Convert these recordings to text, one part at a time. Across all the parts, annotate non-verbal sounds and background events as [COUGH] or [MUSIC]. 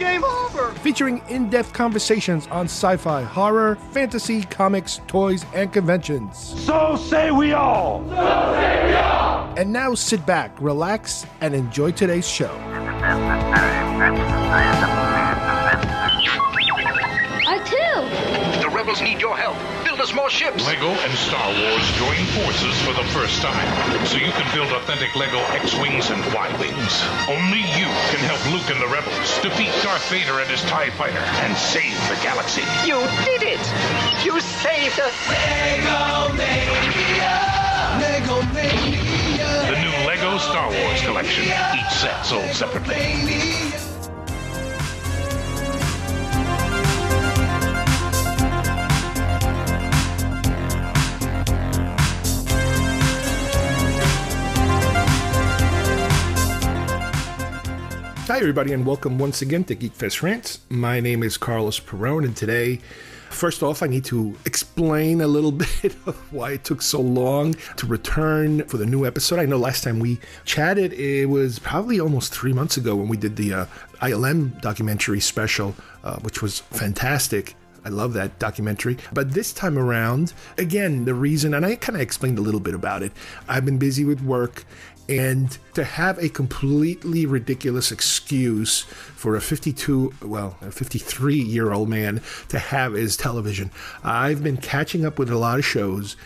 It's game over. featuring in depth conversations on sci fi, horror, fantasy, comics, toys, and conventions. So say we all. And now sit back, relax, and enjoy today's show. [LAUGHS] us more ships. Lego and Star Wars join forces for the first time, so you can build authentic Lego X-Wings and Y-Wings. Only you can help Luke and the rebels defeat Darth Vader and his TIE fighter and save the galaxy. You did it! You saved us! Lego Mania. The new Lego Star Wars collection, each set sold separately. Hi, everybody, and welcome once again to Geekfest Rants. My name is Carlos Perone, and today, first off, I need to explain a little [LAUGHS] bit of why it took so long to return for the new episode. I know last time we chatted, it was probably almost three months ago when we did the uh, ILM documentary special, uh, which was fantastic. I love that documentary. But this time around, again, the reason, and I kind of explained a little bit about it, I've been busy with work. And to have a completely ridiculous excuse for a 52, well, a 53 year old man to have is television. I've been catching up with a lot of shows.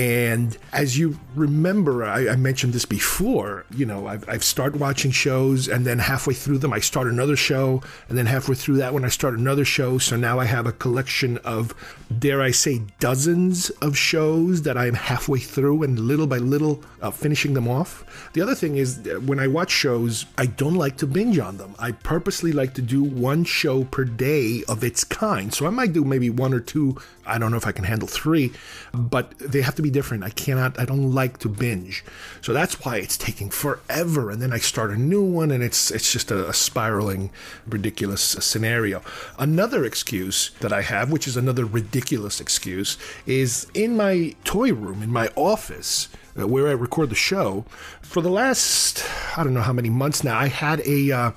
And as you remember, I, I mentioned this before, you know, I've, I've started watching shows and then halfway through them, I start another show. And then halfway through that one, I start another show. So now I have a collection of, dare I say, dozens of shows that I am halfway through and little by little uh, finishing them off. The other thing is, uh, when I watch shows, I don't like to binge on them. I purposely like to do one show per day of its kind. So I might do maybe one or two. I don't know if I can handle three, but they have to be different. I cannot, I don't like to binge. So that's why it's taking forever. And then I start a new one and it's, it's just a, a spiraling, ridiculous scenario. Another excuse that I have, which is another ridiculous excuse, is in my toy room, in my office, uh, where I record the show, for the last, I don't know how many months now, I had a, uh,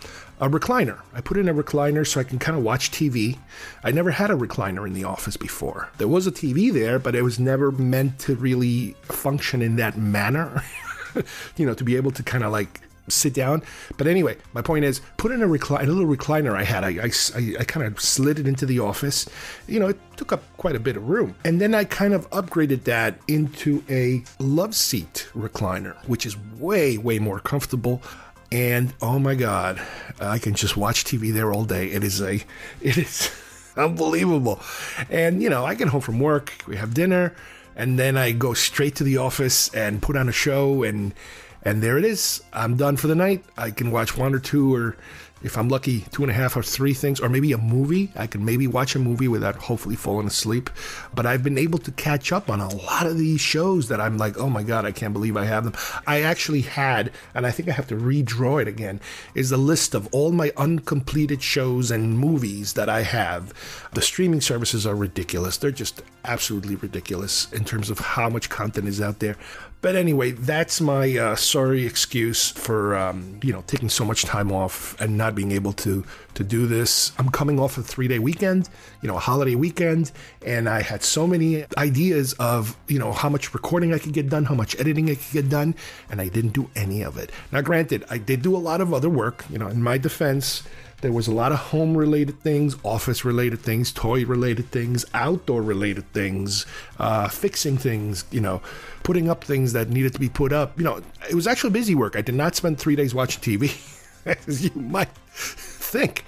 a recliner. I put in a recliner so I can kind of watch TV. I never had a recliner in the office before. There was a TV there, but it was never meant to really function in that manner. [LAUGHS] you know, to be able to kind of like sit down. But anyway, my point is, put in a recliner, a little recliner I had. I, I, I, I kind of slid it into the office. You know, it took up quite a bit of room. And then I kind of upgraded that into a love seat recliner, which is way, way more comfortable. And oh my God, I can just watch TV there all day. It is a, [LAUGHS] it is unbelievable. And you know, I get home from work, we have dinner, and then I go straight to the office and put on a show and and there it is. I'm done for the night. I can watch one or two, or if I'm lucky, two and a half or three things, or maybe a movie. I can maybe watch a movie without hopefully falling asleep. But I've been able to catch up on a lot of these shows that I'm like, oh my God, I can't believe I have them. I actually had, and I think I have to redraw it again, is a list of all my uncompleted shows and movies that I have. The streaming services are ridiculous. They're just absolutely ridiculous in terms of how much content is out there. But anyway, that's my uh, sorry excuse for um, you know taking so much time off and not being able to to do this. I'm coming off a three day weekend, you know, a holiday weekend, and I had so many ideas of you know how much recording I could get done, how much editing I could get done, and I didn't do any of it. Now, granted, I did do a lot of other work. You know, in my defense. There was a lot of home related things, office related things, toy related things, outdoor related things, uh, fixing things, you know, putting up things that needed to be put up. You know, it was actually busy work. I did not spend three days watching TV, as [LAUGHS] you might think.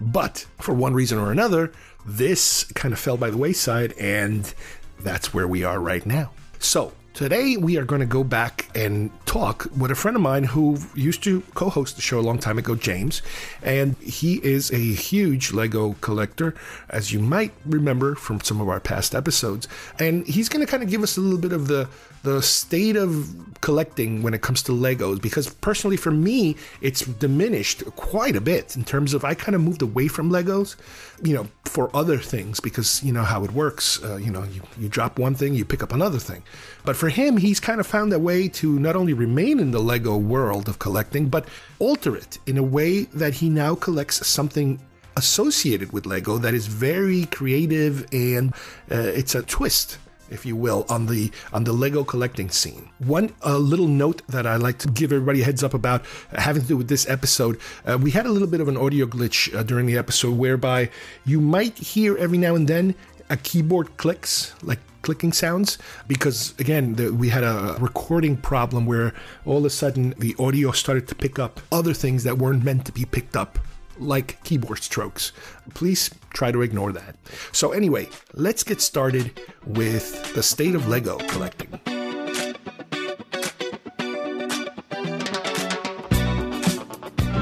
But for one reason or another, this kind of fell by the wayside, and that's where we are right now. So, today we are going to go back and talk with a friend of mine who used to co host the show a long time ago, James. And he is a huge Lego collector, as you might remember from some of our past episodes. And he's going to kind of give us a little bit of the the state of collecting when it comes to Legos because personally for me it's diminished quite a bit in terms of I kind of moved away from Legos you know for other things because you know how it works uh, you know you, you drop one thing you pick up another thing. But for him he's kind of found a way to not only remain in the Lego world of collecting but alter it in a way that he now collects something associated with Lego that is very creative and uh, it's a twist if you will, on the on the Lego collecting scene. One uh, little note that I like to give everybody a heads up about uh, having to do with this episode, uh, we had a little bit of an audio glitch uh, during the episode whereby you might hear every now and then a keyboard clicks, like clicking sounds, because again, the, we had a recording problem where all of a sudden the audio started to pick up other things that weren't meant to be picked up like keyboard strokes. Please try to ignore that. So, anyway, let's get started with the state of Lego collecting.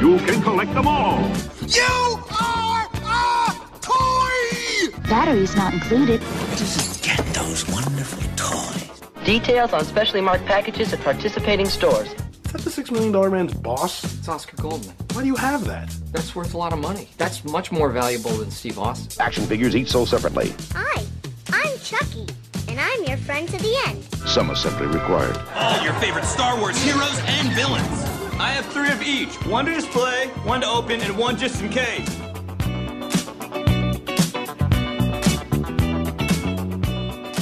You can collect them all. You are a toy! Batteries not included. Get those wonderful toys. Details on specially marked packages at participating stores. Is that the Six Million Dollar Man's boss? It's Oscar Goldman. Why do you have that? That's worth a lot of money. That's much more valuable than Steve Austin. Action figures each sold separately. Hi, I'm Chucky, and I'm your friend to the end. Some assembly required. All your favorite Star Wars heroes and villains. I have three of each one to display, one to open, and one just in case.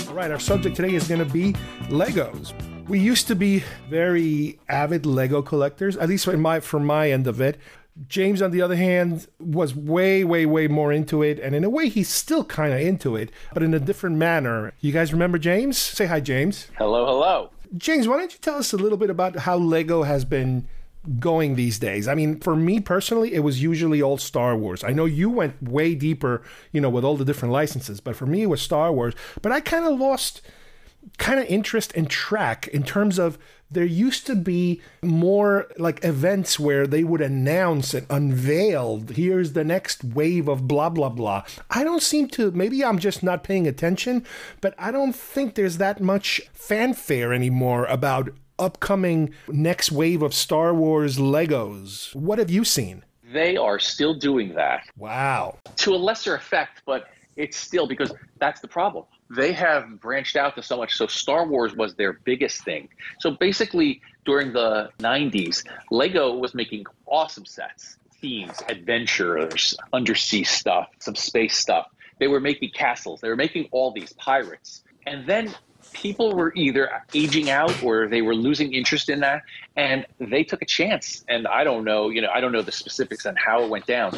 All right, our subject today is going to be Legos. We used to be very avid Lego collectors, at least in my from my end of it. James, on the other hand, was way, way, way more into it, and in a way, he's still kind of into it, but in a different manner. You guys remember James? Say hi, James. Hello, hello. James, why don't you tell us a little bit about how Lego has been going these days? I mean, for me personally, it was usually all Star Wars. I know you went way deeper, you know, with all the different licenses, but for me, it was Star Wars. But I kind of lost kind of interest and track in terms of there used to be more like events where they would announce and unveil here's the next wave of blah blah blah. I don't seem to maybe i'm just not paying attention but i don't think there's that much fanfare anymore about upcoming next wave of star wars legos. What have you seen? They are still doing that. Wow. To a lesser effect but it's still because that's the problem they have branched out to so much. So Star Wars was their biggest thing. So basically, during the 90s, Lego was making awesome sets, themes, adventures, undersea stuff, some space stuff. They were making castles. They were making all these pirates. And then people were either aging out or they were losing interest in that and they took a chance and i don't know you know i don't know the specifics on how it went down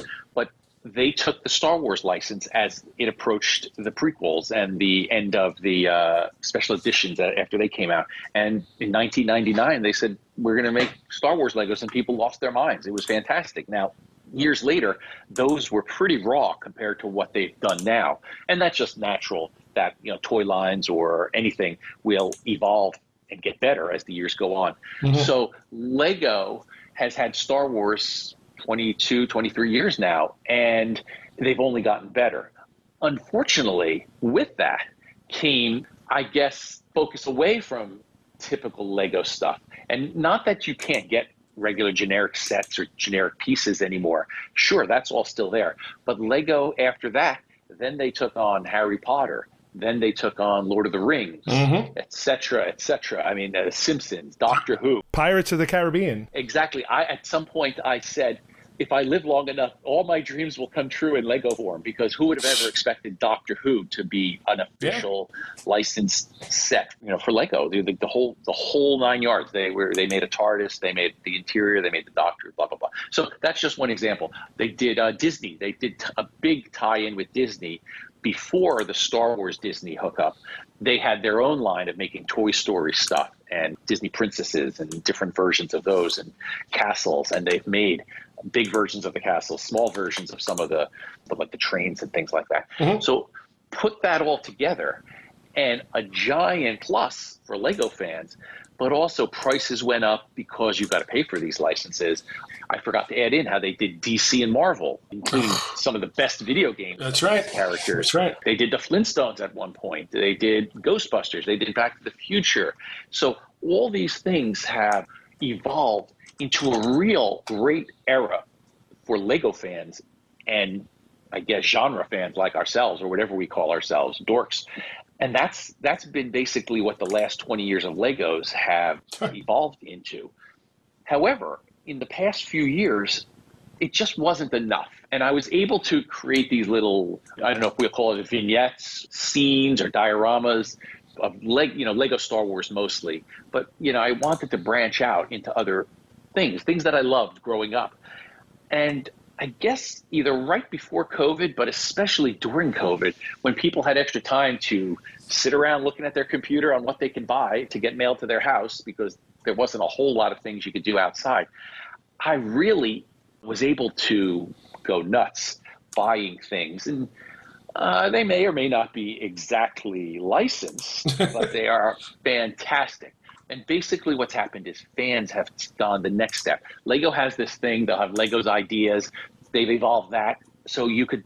they took the Star Wars license as it approached the prequels and the end of the uh, special editions after they came out. And in 1999, they said, We're going to make Star Wars Legos, and people lost their minds. It was fantastic. Now, years later, those were pretty raw compared to what they've done now. And that's just natural that, you know, toy lines or anything will evolve and get better as the years go on. Mm-hmm. So, Lego has had Star Wars 22, 23 years now, and they've only gotten better. Unfortunately, with that came, I guess, focus away from typical Lego stuff. And not that you can't get regular generic sets or generic pieces anymore. Sure, that's all still there. But Lego, after that, then they took on Harry Potter. Then they took on Lord of the Rings, etc., mm-hmm. etc. Et I mean, uh, Simpsons, Doctor Who, Pirates of the Caribbean. Exactly. I at some point I said, if I live long enough, all my dreams will come true in Lego form because who would have ever expected Doctor Who to be an official yeah. licensed set, you know, for Lego, the, the, the, whole the whole nine yards. They were they made a TARDIS, they made the interior, they made the Doctor, blah blah blah. So that's just one example. They did uh, Disney. They did a big tie-in with Disney before the Star Wars Disney hookup. They had their own line of making Toy Story stuff and Disney princesses and different versions of those and castles, and they've made big versions of the castles, small versions of some of the, the like the trains and things like that. Mm-hmm. So put that all together, and a giant plus for Lego fans but also prices went up because you've got to pay for these licenses. I forgot to add in how they did DC and Marvel, including [SIGHS] some of the best video game That's right. characters. That's right. They did the Flintstones at one point. They did Ghostbusters. They did Back to the Future. So all these things have evolved into a real great era for Lego fans and I guess genre fans like ourselves or whatever we call ourselves, dorks. And that's that's been basically what the last 20 years of Legos have evolved into. However, in the past few years, it just wasn't enough. And I was able to create these little, I don't know if we'll call it vignettes, scenes, or dioramas of Lego, you know, Lego Star Wars mostly. But, you know, I wanted to branch out into other things, things that I loved growing up. And I guess either right before COVID, but especially during COVID, when people had extra time to sit around looking at their computer on what they can buy to get mailed to their house because there wasn't a whole lot of things you could do outside. I really was able to go nuts buying things. And uh, they may or may not be exactly licensed, [LAUGHS] but they are fantastic. And basically, what's happened is fans have gone the next step. Lego has this thing, they'll have Lego's ideas, they've evolved that. So you could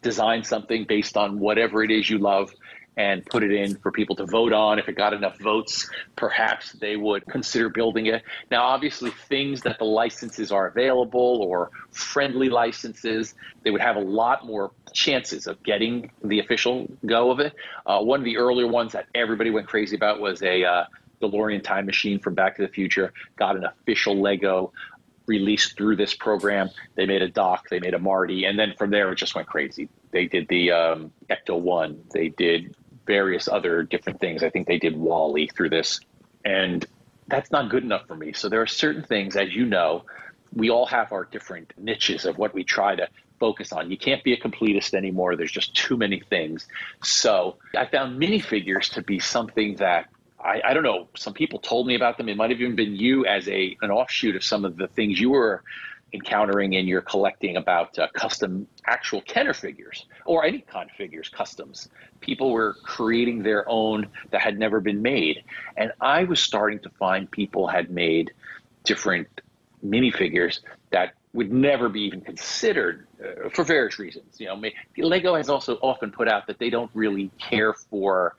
design something based on whatever it is you love and put it in for people to vote on. If it got enough votes, perhaps they would consider building it. Now, obviously, things that the licenses are available or friendly licenses, they would have a lot more chances of getting the official go of it. Uh, one of the earlier ones that everybody went crazy about was a uh, DeLorean time machine from Back to the Future, got an official Lego released through this program. They made a Doc, they made a Marty, and then from there it just went crazy. They did the um, Ecto One, they did various other different things. I think they did WALL-E through this, and that's not good enough for me. So there are certain things, as you know, we all have our different niches of what we try to focus on. You can't be a completist anymore. There's just too many things. So I found minifigures to be something that I, I, don't know. Some people told me about them. It might have even been you as a an offshoot of some of the things you were encountering in your collecting about uh, custom actual Kenner figures or any kind of figures, customs. People were creating their own that had never been made, and I was starting to find people had made different minifigures that would never be even considered uh, for various reasons. You know, Lego has also often put out that they don't really care for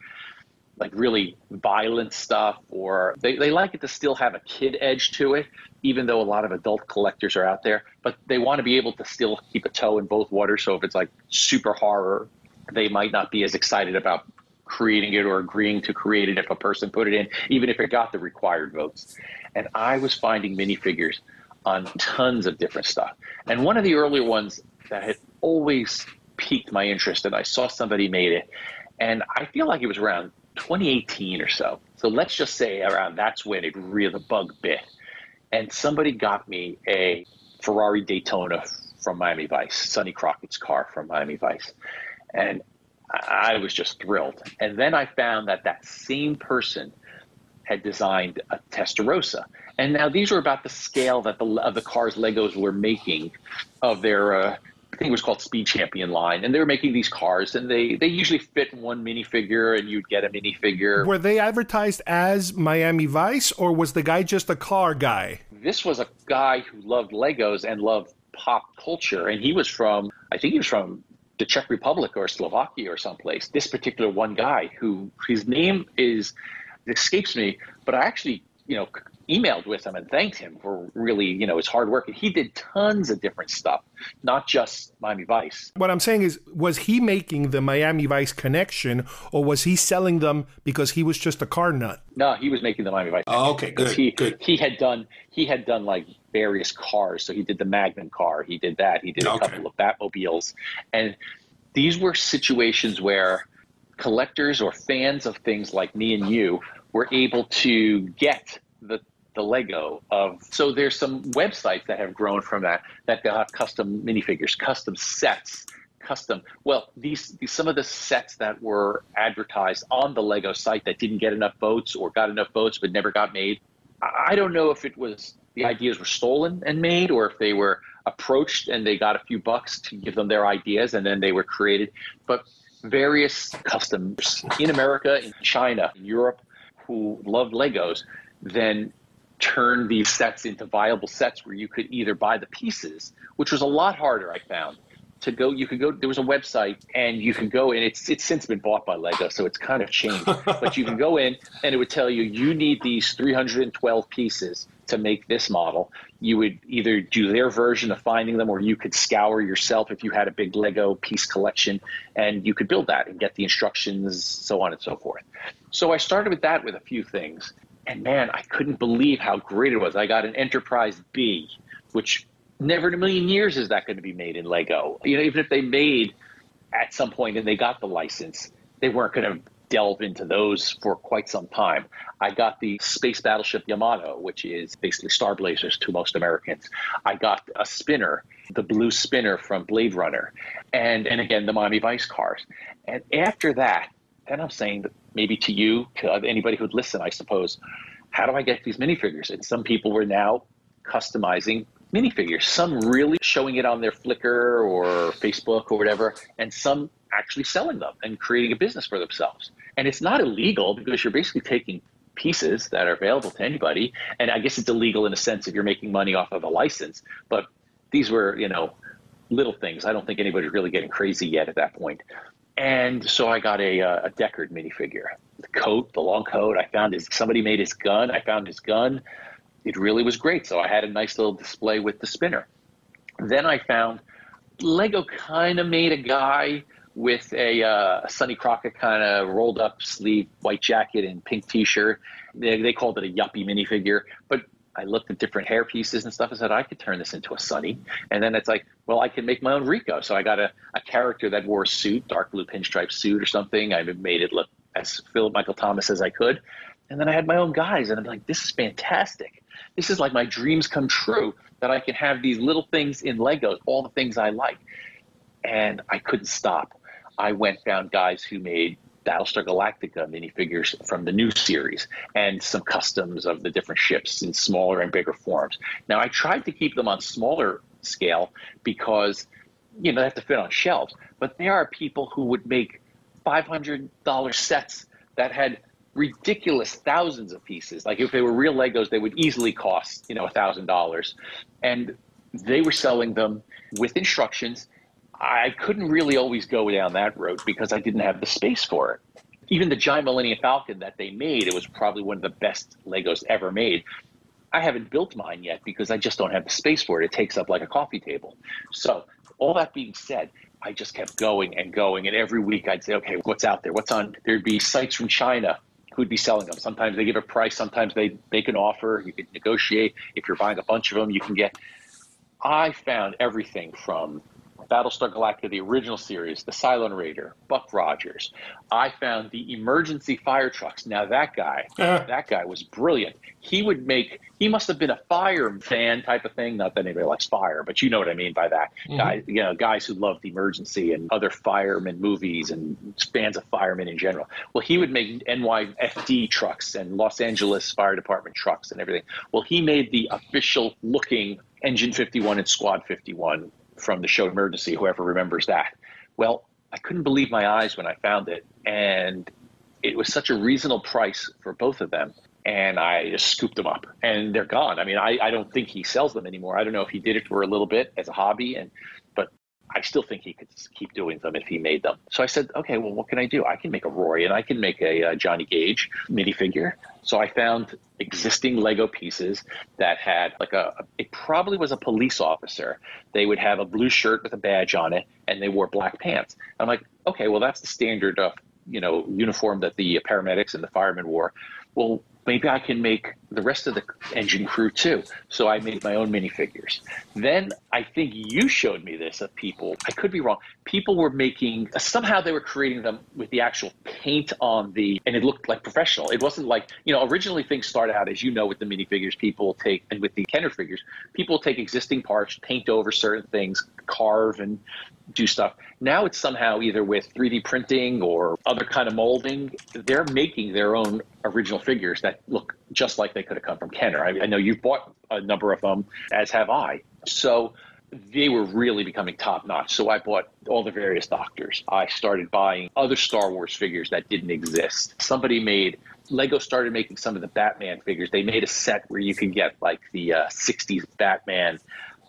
like really violent stuff or they, they like it to still have a kid edge to it even though a lot of adult collectors are out there but they want to be able to still keep a toe in both waters so if it's like super horror they might not be as excited about creating it or agreeing to create it if a person put it in even if it got the required votes and i was finding minifigures on tons of different stuff and one of the earlier ones that had always piqued my interest and i saw somebody made it and i feel like it was around 2018 or so. So let's just say around that's when it really the bug bit. And somebody got me a Ferrari Daytona from Miami Vice, Sonny Crockett's car from Miami Vice. And I was just thrilled. And then I found that that same person had designed a Testarossa. And now these were about the scale that the of the cars Legos were making of their uh, I think it was called Speed Champion line, and they were making these cars, and they they usually fit in one minifigure, and you'd get a minifigure. Were they advertised as Miami Vice, or was the guy just a car guy? This was a guy who loved Legos and loved pop culture, and he was from I think he was from the Czech Republic or Slovakia or someplace. This particular one guy, who his name is escapes me, but I actually you know emailed with him and thanked him for really, you know, his hard work. And he did tons of different stuff, not just Miami Vice. What I'm saying is, was he making the Miami Vice connection, or was he selling them because he was just a car nut? No, he was making the Miami Vice. Oh, okay, good. He, good. He had done he had done like various cars. So he did the Magnum car. He did that. He did a Okay. couple of Batmobiles, and these were situations where collectors or fans of things like me and you were able to get the the Lego of so there's some websites that have grown from that that got custom minifigures, custom sets, custom. Well, these, these some of the sets that were advertised on the Lego site that didn't get enough votes or got enough votes but never got made. I don't know if it was the ideas were stolen and made or if they were approached and they got a few bucks to give them their ideas and then they were created. But various customs in America, in China, in Europe, who loved Legos then turn these sets into viable sets where you could either buy the pieces, which was a lot harder, I found. To go, you could go. There was a website, and you can go in. It's it's since been bought by Lego, so it's kind of changed. [LAUGHS] but you can go in, and it would tell you you need these 312 pieces to make this model. You would either do their version of finding them, or you could scour yourself if you had a big Lego piece collection, and you could build that and get the instructions, so on and so forth. So I started with that with a few things, and man, I couldn't believe how great it was. I got an Enterprise B, which never in a million years is that going to be made in Lego. You know, even if they made at some point and they got the license, they weren't going to delve into those for quite some time. I got the space battleship Yamato, which is basically Star Blazers to most Americans. I got a spinner, the blue spinner from Blade Runner, and and again the Miami Vice cars. And after that, then I'm saying that maybe to you, to anybody who'd listen, I suppose, how do I get these minifigures? And some people were now customizing minifigures, some really showing it on their Flickr or Facebook or whatever, and some actually selling them and creating a business for themselves. And it's not illegal because you're basically taking pieces that are available to anybody. And I guess it's illegal in a sense if you're making money off of a license. But these were, you know, little things. I don't think anybody's really getting crazy yet at that point. And so I got a, uh, a Deckard minifigure. The coat, the long coat. I found his, somebody made his gun. I found his gun. It really was great. So I had a nice little display with the spinner. Then I found Lego kind of made a guy with a uh, Sonny Crockett kind of rolled up sleeve white jacket and pink t-shirt. They, they called it a yuppie minifigure, but I looked at different hair pieces and stuff and said, I could turn this into a Sonny. And then it's like, well, I can make my own Rico. So I got a, a character that wore a suit, dark blue pinstripe suit or something. I made it look as Philip Michael Thomas as I could. And then I had my own guys, and I'm like, this is fantastic. This is like my dreams come true that I can have these little things in Legos, all the things I like. And I couldn't stop. I went found guys who made Battlestar Galactica minifigures from the new series and some customs of the different ships in smaller and bigger forms. Now, I tried to keep them on smaller scale because, you know, they have to fit on shelves, but there are people who would make $500 sets that had ridiculous thousands of pieces. Like if they were real Legos, they would easily cost, you know, a thousand dollars. And they were selling them with instructions I couldn't really always go down that road because I didn't have the space for it. Even the giant Millennium Falcon that they made, it was probably one of the best Legos ever made. I haven't built mine yet because I just don't have the space for it. It takes up like a coffee table. So, all that being said, I just kept going and going. And every week I'd say, okay, what's out there? What's on? There'd be sites from China who'd be selling them. Sometimes they give a price, sometimes they make an offer. You can negotiate. If you're buying a bunch of them, you can get. I found everything from Battlestar Galactica, the original series, the Cylon Raider, Buck Rogers. I found the emergency fire trucks. Now that guy, [LAUGHS] uh. that guy was brilliant. He would make. He must have been a fire fan type of thing. Not that anybody likes fire, but you know what I mean by that. Mm-hmm. Guys, you know, guys who loved emergency and other fireman movies and fans of firemen in general. Well, he would make NYFD trucks and Los Angeles Fire Department trucks and everything. Well, he made the official looking Engine 51 and Squad 51 from the show Emergency, whoever remembers that. Well, I couldn't believe my eyes when I found it. And it was such a reasonable price for both of them. And I just scooped them up and they're gone. I mean, I, I don't think he sells them anymore. I don't know if he did it for a little bit as a hobby and I still think he could keep doing them if he made them. So I said, okay, well, what can I do? I can make a Roy and I can make a, a uh, Johnny Gage minifigure. So I found existing Lego pieces that had like a, it probably was a police officer. They would have a blue shirt with a badge on it and they wore black pants. I'm like, okay, well, that's the standard of, you know, uniform that the paramedics and the firemen wore. Well, maybe I can make the rest of the engine crew too. So I made my own minifigures. Then I think you showed me this of people. I could be wrong. People were making somehow they were creating them with the actual paint on the, and it looked like professional. It wasn't like you know originally things started out as you know with the minifigures. People take and with the Kenner figures, people take existing parts, paint over certain things, carve and do stuff. Now it's somehow either with 3D printing or other kind of molding. They're making their own original figures that look just like they could have come from Kenner. I, I know you've bought a number of them, as have I. So they were really becoming top notch. So I bought all the various doctors. I started buying other Star Wars figures that didn't exist. Somebody made Lego started making some of the Batman figures. They made a set where you could get like the uh, 60s Batman,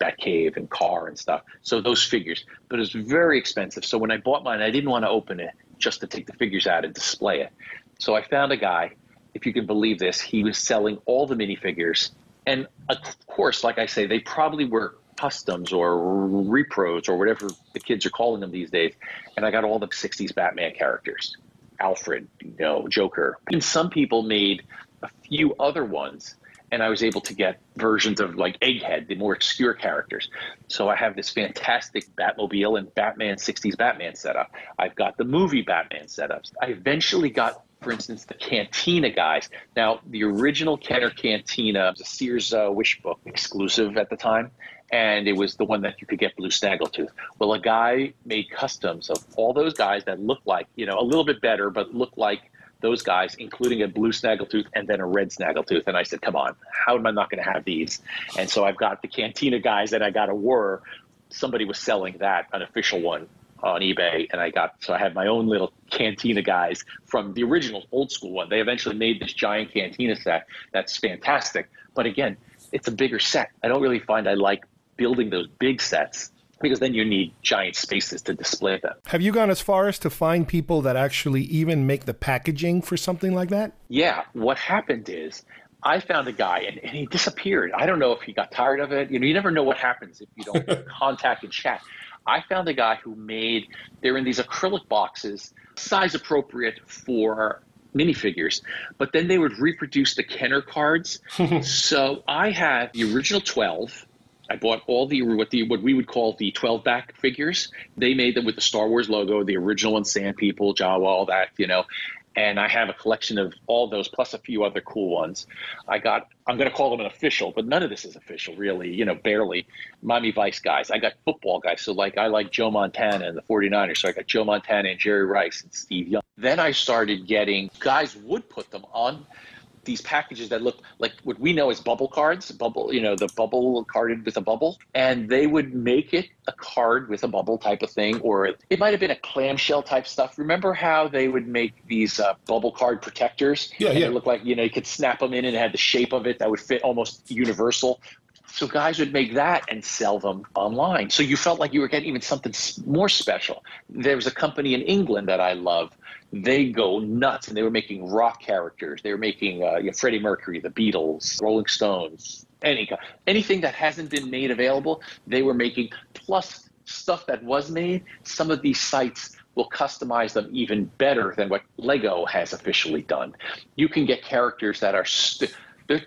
Batcave and car and stuff. So those figures, but it was very expensive. So when I bought mine, I didn't want to open it just to take the figures out and display it. So I found a guy, if you can believe this, he was selling all the minifigures. And of course, like I say, they probably were customs or repros or whatever the kids are calling them these days. And I got all the 60s Batman characters. Alfred, you know, Joker. And some people made a few other ones, and I was able to get versions of like Egghead, the more obscure characters. So I have this fantastic Batmobile and Batman 60s Batman setup. I've got the movie Batman setups. I eventually got for instance, the Cantina guys. Now, the original Kenner Cantina was a Sears uh, Wish book exclusive at the time, and it was the one that you could get blue snaggletooth. Well, a guy made customs of all those guys that looked like, you know, a little bit better, but looked like those guys, including a blue snaggletooth and then a red snaggletooth. And I said, come on, how am I not going to have these? And so I've got the Cantina guys that I got a war. Somebody was selling that, an official one, on eBay, and I got so I had my own little cantina guys from the original old school one. They eventually made this giant cantina set that's fantastic, but again, it's a bigger set. I don't really find I like building those big sets because then you need giant spaces to display them. Have you gone as far as to find people that actually even make the packaging for something like that? Yeah, what happened is I found a guy and, and he disappeared. I don't know if he got tired of it. You know, you never know what happens if you don't [LAUGHS] contact and chat. I found a guy who made, they're in these acrylic boxes, size appropriate for minifigures, but then they would reproduce the Kenner cards. [LAUGHS] so I have the original 12. I bought all the what the what we would call the 12 back figures. They made them with the Star Wars logo, the original and Sand People, Jawa, all that, you know and I have a collection of all those plus a few other cool ones. I got I'm going to call them an official, but none of this is official really, you know, barely. Miami Vice guys. I got football guys, so like I like Joe Montana and the 49ers, so I got Joe Montana and Jerry Rice and Steve Young. Then I started getting guys would put them on these packages that look like what we know as bubble cards, bubble, you know, the bubble carded with a bubble, and they would make it a card with a bubble type of thing, or it might have been a clamshell type stuff. Remember how they would make these uh, bubble card protectors? Yeah, yeah. It looked like you know you could snap them in and it had the shape of it that would fit almost universal. So guys would make that and sell them online. So you felt like you were getting even something more special. There was a company in England that I love they go nuts and they were making rock characters. They were making uh, you know, Freddie Mercury, the Beatles, Rolling Stones, any anything that hasn't been made available, they were making plus stuff that was made. Some of these sites will customize them even better than what Lego has officially done. You can get characters that are st-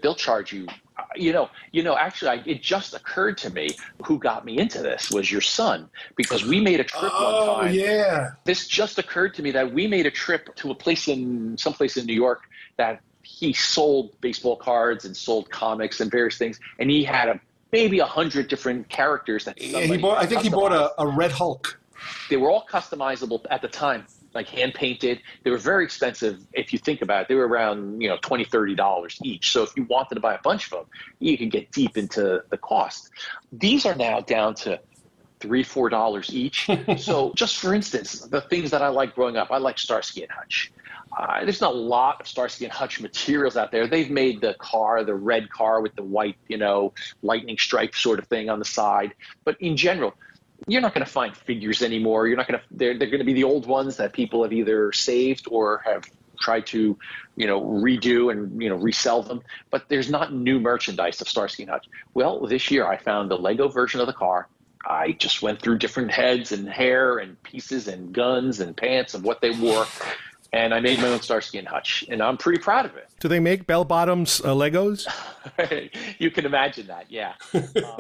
they'll charge you you know, you know. Actually, I, it just occurred to me who got me into this was your son because we made a trip oh, one time. Oh, yeah. This just occurred to me that we made a trip to a place in some place in New York that he sold baseball cards and sold comics and various things, and he had a maybe a hundred different characters that. He bought. I think he bought a, a Red Hulk. They were all customizable at the time like hand painted. They were very expensive if you think about it. They were around, you know, 20 $30 each. So if you wanted to buy a bunch of them, you could get deep into the cost. These are now down to three, four dollars each. [LAUGHS] so just for instance, the things that I like growing up, I like Starsky and Hutch. Uh, there's not a lot of Starsky and Hutch materials out there. They've made the car, the red car with the white, you know, lightning stripe sort of thing on the side. But in general, you're not going to find figures anymore. You're not going to. They're they're going to be the old ones that people have either saved or have tried to, you know, redo and you know resell them. But there's not new merchandise of Starsky and Hutch. Well, this year I found the Lego version of the car. I just went through different heads and hair and pieces and guns and pants and what they wore, and I made my own Starsky and Hutch, and I'm pretty proud of it. Do they make bell bottoms uh, Legos? [LAUGHS] you can imagine that, yeah. um,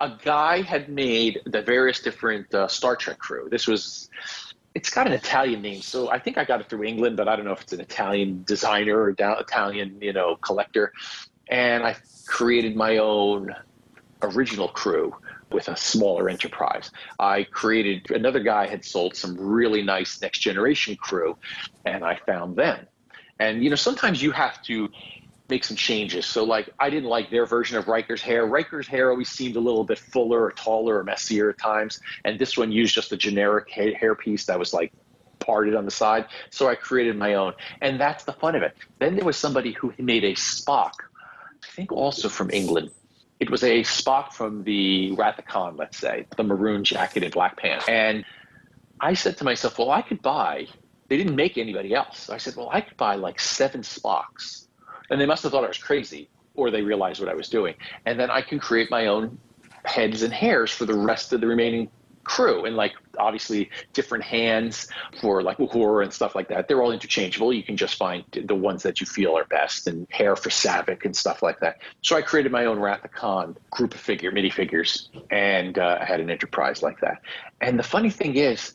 a guy had made the various different uh, Star Trek crew. This was, it's got an Italian name, so I think I got it through England, but I don't know if it's an Italian designer or Italian, you know, collector. And I created my own original crew with a smaller enterprise. I created another guy had sold some really nice next generation crew, and I found them. And you know, sometimes you have to make some changes. So like I didn't like their version of Riker's hair. Riker's hair always seemed a little bit fuller or taller or messier at times, and this one used just a generic hair piece that was like parted on the side. So I created my own. And that's the fun of it. Then there was somebody who made a Spock, I think also from England. It was a Spock from the Wrath of Khan, let's say, the maroon jacket and black pants. And I said to myself, well, I could buy, they didn't make anybody else. I said, well, I could buy like seven Spocks. And they must have thought I was crazy or they realized what I was doing. And then I can create my own heads and hairs for the rest of the remaining crew and like obviously different hands for like horror and stuff like that they're all interchangeable you can just find the ones that you feel are best and hair for Saavik and stuff like that so i created my own Khan group of figure minifigures and uh, i had an enterprise like that and the funny thing is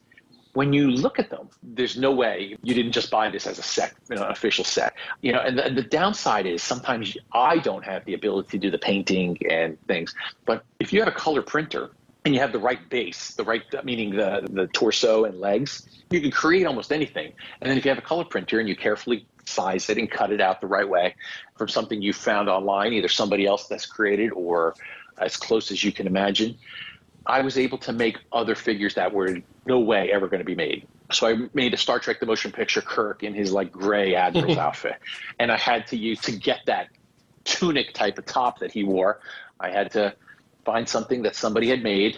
when you look at them, there's no way you didn't just buy this as a set, you know, an official set. You know, and the, and the downside is sometimes I don't have the ability to do the painting and things. But if you have a color printer and you have the right base, the right meaning the the torso and legs, you can create almost anything. And then if you have a color printer and you carefully size it and cut it out the right way from something you found online, either somebody else that's created or as close as you can imagine, I was able to make other figures that were no way ever going to be made. So I made a Star Trek the motion picture Kirk in his like gray admiral's [LAUGHS] outfit, and I had to use to get that tunic type of top that he wore. I had to find something that somebody had made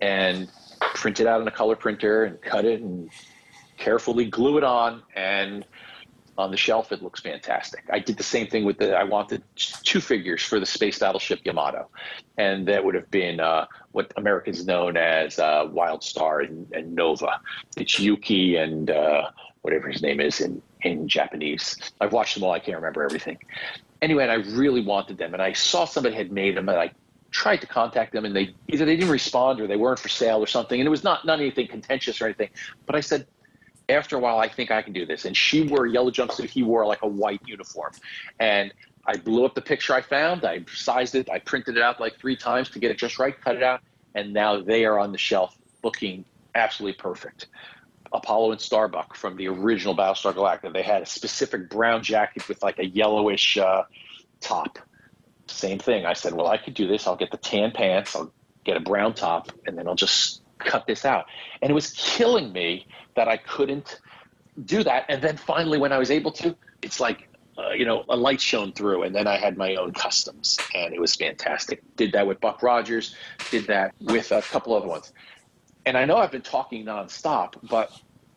and print it out on a color printer and cut it and carefully glue it on and on the shelf it looks fantastic. I did the same thing with the i wanted two figures for the space battleship yamato. And that would have been uh, what americans known as uh, Wildstar and, and, nova. It's yuki and uh, whatever his name is in, in japanese. I've watched them all. I can't remember everything. Anyway and i really wanted them. And i saw somebody had made them and i tried to contact them and they either they didn't respond or they weren't for sale or something and it was not not anything contentious or anything but i said after a while, I think I can do this. And she wore a yellow jumpsuit. He wore like a white uniform. And I blew up the picture I found. I sized it. I printed it out like three times to get it just right, cut it out. And now they are on the shelf looking absolutely perfect. Apollo and Starbuck from the original Battlestar Galactica. They had a specific brown jacket with like a yellowish uh, top. Same thing. I said, well, I could do this. I'll get the tan pants. I'll get a brown top, and then I'll just cut this out. And it was killing me that I couldn't do that. And then finally, when I was able to, it's like, uh, you know, a light shone through, and then I had my own customs, and it was fantastic. Did that with Buck Rogers, did that with a couple other ones. And I know I've been talking nonstop, but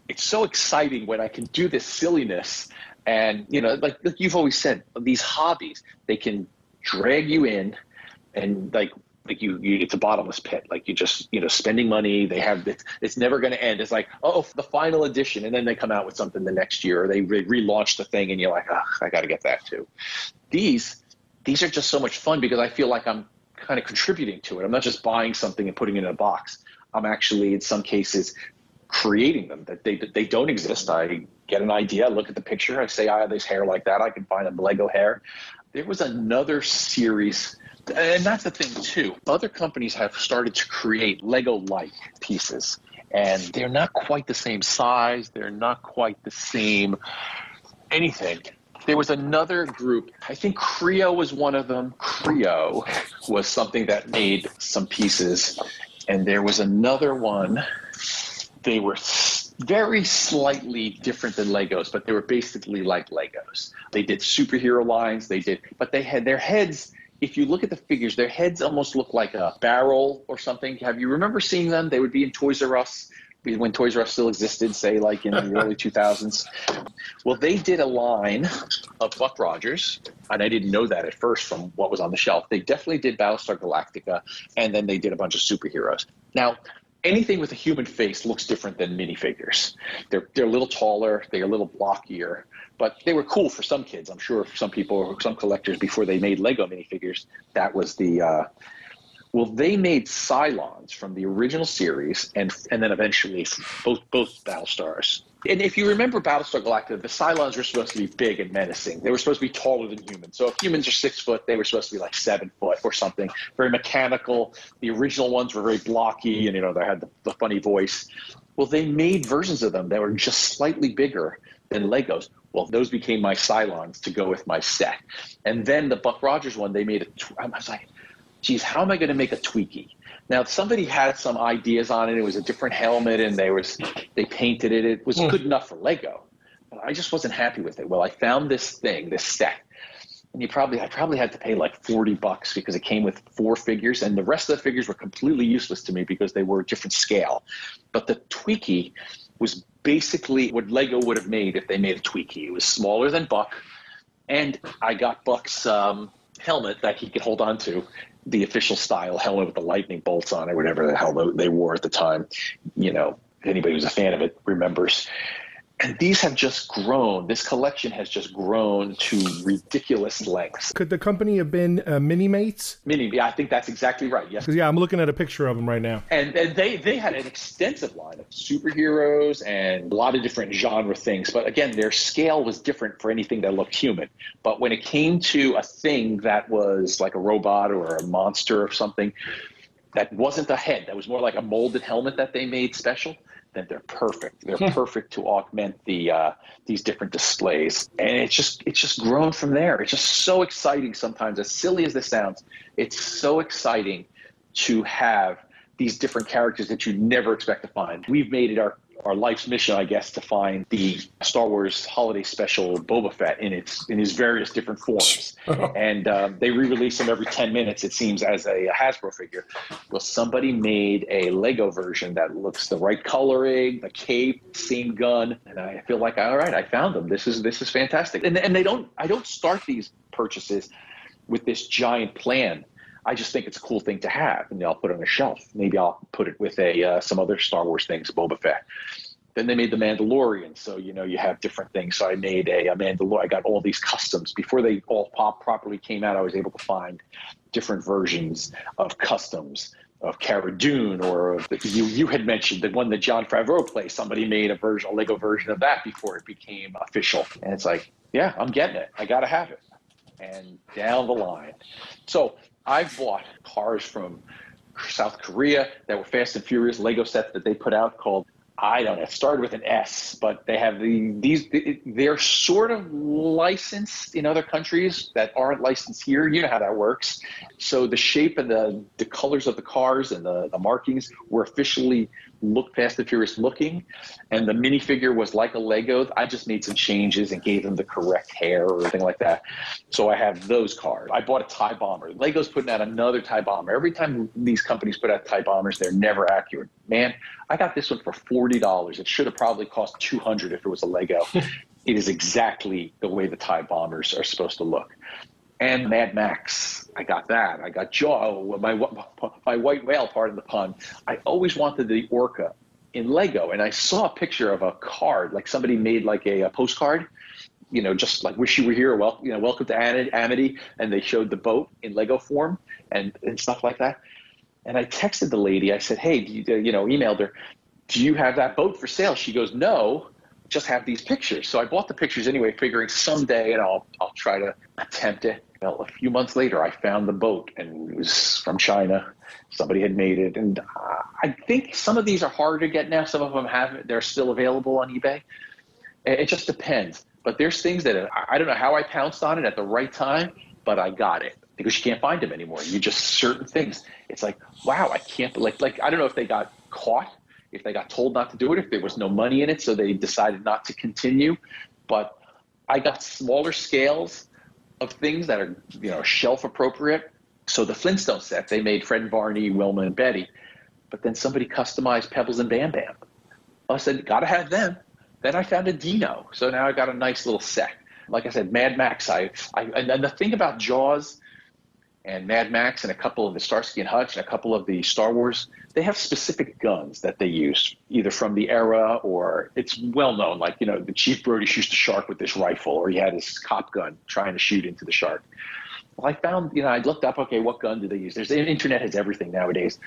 it's so exciting when I can do this silliness. And, you know, like, like you've always said, these hobbies, they can drag you in and like like you, you it's a bottomless pit. Like you just you know spending money they have it's, it's never going to end. It's like oh the final edition and then they come out with something the next year or they re- relaunch the thing and you're like oh, i got to get that too. These these are just so much fun because i feel like i'm kind of contributing to it. I'm not just buying something and putting it in a box. I'm actually in some cases creating them that they they don't exist. I get an idea look at the picture i say i have this hair like that. I can find a lego hair there was another series and that's the thing too. Other companies have started to create Lego-like pieces, and they're not quite the same size. They're not quite the same anything. There was another group. I think Kre-O was one of them. Kre-O was something that made some pieces, and there was another one. They were very slightly different than Legos, but they were basically like Legos. They did superhero lines. They did, but they had their heads if you look at the figures, their heads almost look like a barrel or something. Have you remember seeing them? They would be in Toys R Us when Toys R Us still existed, say like in the early 2000s. Well, they did a line of Buck Rogers, and I didn't know that at first from what was on the shelf. They definitely did Battlestar Galactica, and then they did a bunch of superheroes. Now, anything with a human face looks different than minifigures. They're they're a little taller, they're a little blockier, but they were cool for some kids. I'm sure for some people, or some collectors before they made Lego minifigures, that was the. Uh, well, they made Cylons from the original series, and and then eventually both both Battlestars. And if you remember Battlestar Galactica, the Cylons were supposed to be big and menacing. They were supposed to be taller than humans. So if humans are six foot, they were supposed to be like seven foot or something. Very mechanical. The original ones were very blocky, and you know they had the, the funny voice. Well, they made versions of them that were just slightly bigger than Legos. Well, those became my Cylons to go with my set. And then the Buck Rogers one, they made it. I was like, geez, how am I going to make a Twiki? Now, somebody had some ideas on it. It was a different helmet, and they was they painted it. It was Hmm. good enough for Lego, but I just wasn't happy with it. Well, I found this thing, this set, and you probably I probably had to pay like forty bucks because it came with four figures, and the rest of the figures were completely useless to me because they were a different scale. But the Twiki was basically what Lego would have made if they made a Twiki. It was smaller than Buck, and I got Buck's um, helmet that he could hold on to, the official style helmet with the lightning bolts on it, whatever the hell they wore at the time. You know, anybody who's a fan of it remembers. And these have just grown. This collection has just grown to ridiculous lengths. Could the company have been uh, Minimates? Mini, yeah, I think that's exactly right. Yes. Yeah, I'm looking at a picture of them right now. And, and they, they had an extensive line of superheroes and a lot of different genre things. But again, their scale was different for anything that looked human. But when it came to a thing that was like a robot or a monster or something that wasn't a head, that was more like a molded helmet that they made special, then they're perfect. They're [LAUGHS] perfect to augment the uh, these different displays, and it's just it's just grown from there. It's just so exciting. Sometimes, as silly as this sounds, it's so exciting to have these different characters that you never expect to find. We've made it our our life's mission, I guess, to find the Star Wars Holiday Special Boba Fett in its in his various different forms, [LAUGHS] and um, they re-release them every ten minutes. It seems as a Hasbro figure. Well, somebody made a Lego version that looks the right coloring, the cape, same gun, and I feel like all right, I found them. This is this is fantastic. And and they don't I don't start these purchases with this giant plan. I just think it's a cool thing to have, and I'll put it on a shelf. Maybe I'll put it with a uh, some other Star Wars things, Boba Fett. Then they made the Mandalorian, so you know you have different things. So I made a, a Mandalorian. I got all these customs before they all pop properly came out. I was able to find different versions of customs of Cara Dune, or of the, you you had mentioned the one that Jon Favreau plays. Somebody made a version, a Lego version of that before it became official, and it's like, yeah, I'm getting it. I got to have it, and down the line. So I've bought cars from South Korea that were Fast and Furious Lego sets that they put out called I don't know. It started with an S, but they have the these. They're sort of licensed in other countries that aren't licensed here. You know how that works. So the shape and the the colors of the cars and the, the markings were officially look Fast and Furious looking, and the minifigure was like a Lego. I just made some changes and gave them the correct hair or anything like that. So I have those cars. I bought a Tie Bomber. Lego's putting out another Tie Bomber. Every time these companies put out Tie Bombers, they're never accurate. Man, I got this one for forty dollars. It should have probably cost two hundred if it was a Lego. [LAUGHS] it is exactly the way the Tie Bombers are supposed to look. And Mad Max, I got that. I got Jaw, my my white whale, pardon the pun. I always wanted the Orca in Lego, and I saw a picture of a card, like somebody made like a, a postcard, you know, just like "Wish you were here," well, you know, "Welcome to Amity," and they showed the boat in Lego form and and stuff like that. And I texted the lady. I said, "Hey, you, uh, you know," emailed her, "Do you have that boat for sale?" She goes, "No." Just have these pictures. So I bought the pictures anyway, figuring someday, and I'll I'll try to attempt it. Well, a few months later, I found the boat, and it was from China. Somebody had made it, and uh, I think some of these are harder to get now. Some of them have they're still available on eBay. It just depends. But there's things that I don't know how I pounced on it at the right time, but I got it because you can't find them anymore. You just certain things. It's like wow, I can't like like I don't know if they got caught, if they got told not to do it, if there was no money in it, so they decided not to continue. But I got smaller scales of things that are you know shelf appropriate. So the Flintstone set, they made Fred and Barney, Wilma and Betty, but then somebody customized Pebbles and Bam Bam. I said, gotta have them. Then I found a Dino, so now I got a nice little set. Like I said, Mad Max. I, I and the thing about Jaws and Mad Max and a couple of the Starsky and Hutch and a couple of the Star Wars, they have specific guns that they use, either from the era or it's well known. Like you know, the Chief Brody shoots the shark with this rifle, or he had his cop gun trying to shoot into the shark. Well, I found, you know, I looked up, okay, what gun do they use? There's the internet has everything nowadays.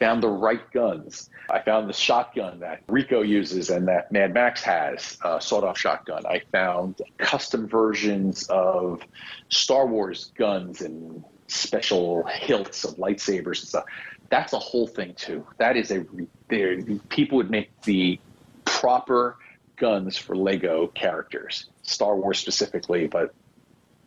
Found the right guns. I found the shotgun that Rico uses and that Mad Max has, uh, sawed-off shotgun. I found custom versions of Star Wars guns and special hilts of lightsabers and stuff. That's a whole thing too. That is a there. People would make the proper guns for Lego characters, Star Wars specifically, but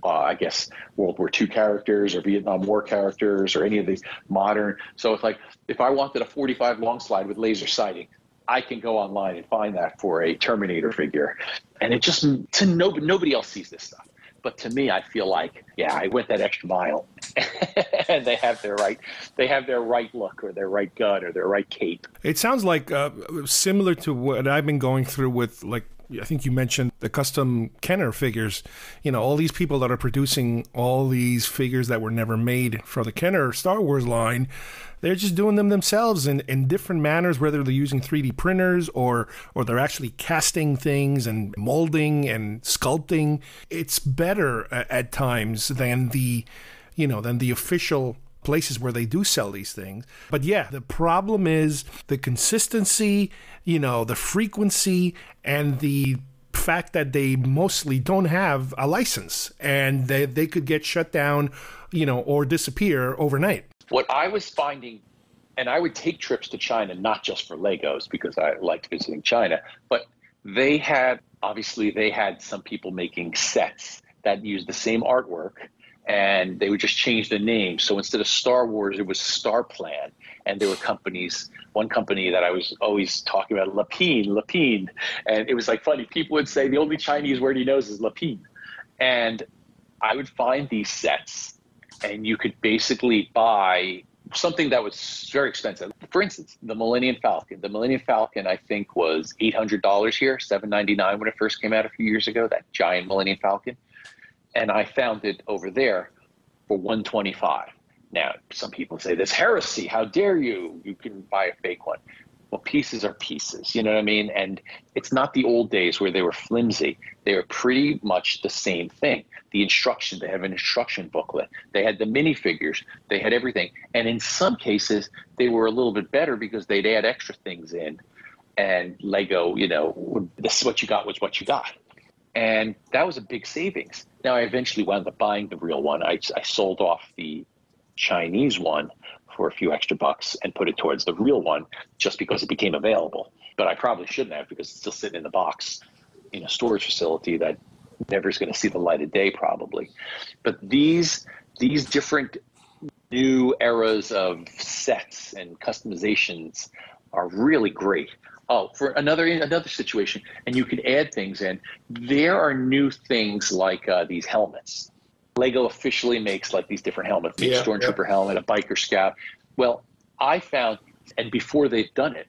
uh, I guess World War II characters or Vietnam War characters or any of these modern. So it's like if I wanted a 45 long slide with laser sighting, I can go online and find that for a Terminator figure, and it just to no nobody else sees this stuff. But to me, I feel like yeah, I went that extra mile, [LAUGHS] and they have their right they have their right look or their right gun or their right cape. It sounds like uh, similar to what I've been going through with like I think you mentioned the custom Kenner figures. You know, all these people that are producing all these figures that were never made for the Kenner Star Wars line, they're just doing them themselves in, in different manners, whether they're using 3D printers or or they're actually casting things and molding and sculpting. It's better at, at times than the you know than the official places where they do sell these things. But yeah, the problem is the consistency, you know, the frequency and the fact that they mostly don't have a license and they, they could get shut down, you know, or disappear overnight. What I was finding, and I would take trips to China, not just for Legos because I liked visiting China, but they had, obviously, they had some people making sets that used the same artwork and they would just change the name. So instead of Star Wars, it was Star Plan. And there were companies, one company that I was always talking about, Lepin, Lepin. And it was like funny. People would say the only Chinese word he knows is Lepin. And I would find these sets, and you could basically buy something that was very expensive. For instance, the Millennium Falcon. The Millennium Falcon, I think, was eight hundred dollars here, seven ninety nine when it first came out a few years ago. That giant Millennium Falcon and I found it over there for 125. Now, some people say this heresy. How dare you? You can buy a fake one. Well, pieces are pieces, you know what I mean? And it's not the old days where they were flimsy. They were pretty much the same thing. The instruction, they have an instruction booklet. They had the minifigures. They had everything. And in some cases, they were a little bit better because they'd add extra things in. And Lego, you know, this is what you got was what you got. And that was a big savings. Now, I eventually wound up buying the real one. I, I sold off the Chinese one for a few extra bucks and put it towards the real one just because it became available. But I probably shouldn't have because it's still sitting in the box in a storage facility that never is going to see the light of day probably. But these these different new eras of sets and customizations are really great. Oh, for another another situation, and you can add things in. There are new things like uh, these helmets. Lego officially makes like these different helmets, yeah, stormtrooper yeah. helmet, a biker scout. Well, I found, and before they've done it,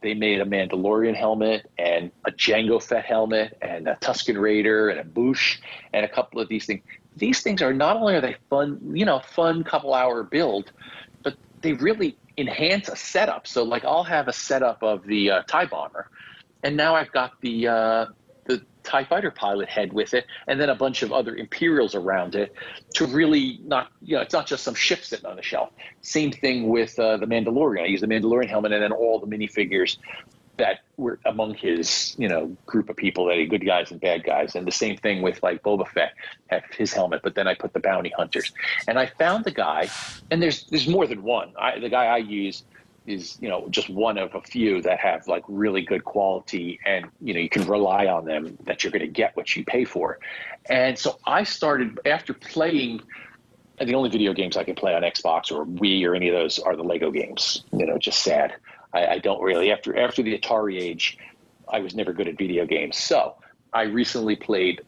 they made a Mandalorian helmet and a Jango Fett helmet and a Tusken Raider and a Boushh and a couple of these things. These things are not only are they fun, you know, fun couple hour build, but they really enhance a setup. So like I'll have a setup of the uh, Tie Bomber, and now I've got the uh, the Tie Fighter pilot head with it, and then a bunch of other Imperials around it to really not you know it's not just some ship sitting on the shelf. Same thing with uh, the Mandalorian. I use the Mandalorian helmet and then all the minifigures that were among his, you know, group of people that are good guys and bad guys. And the same thing with like Boba Fett, his helmet, but then I put the bounty hunters. And I found the guy, and there's there's more than one. I, the guy I use is you know just one of a few that have like really good quality and you know you can rely on them that you're going to get what you pay for and so i started after playing and the only video games i can play on xbox or wii or any of those are the lego games you know just sad I, I don't really after after the Atari age, I was never good at video games. So I recently played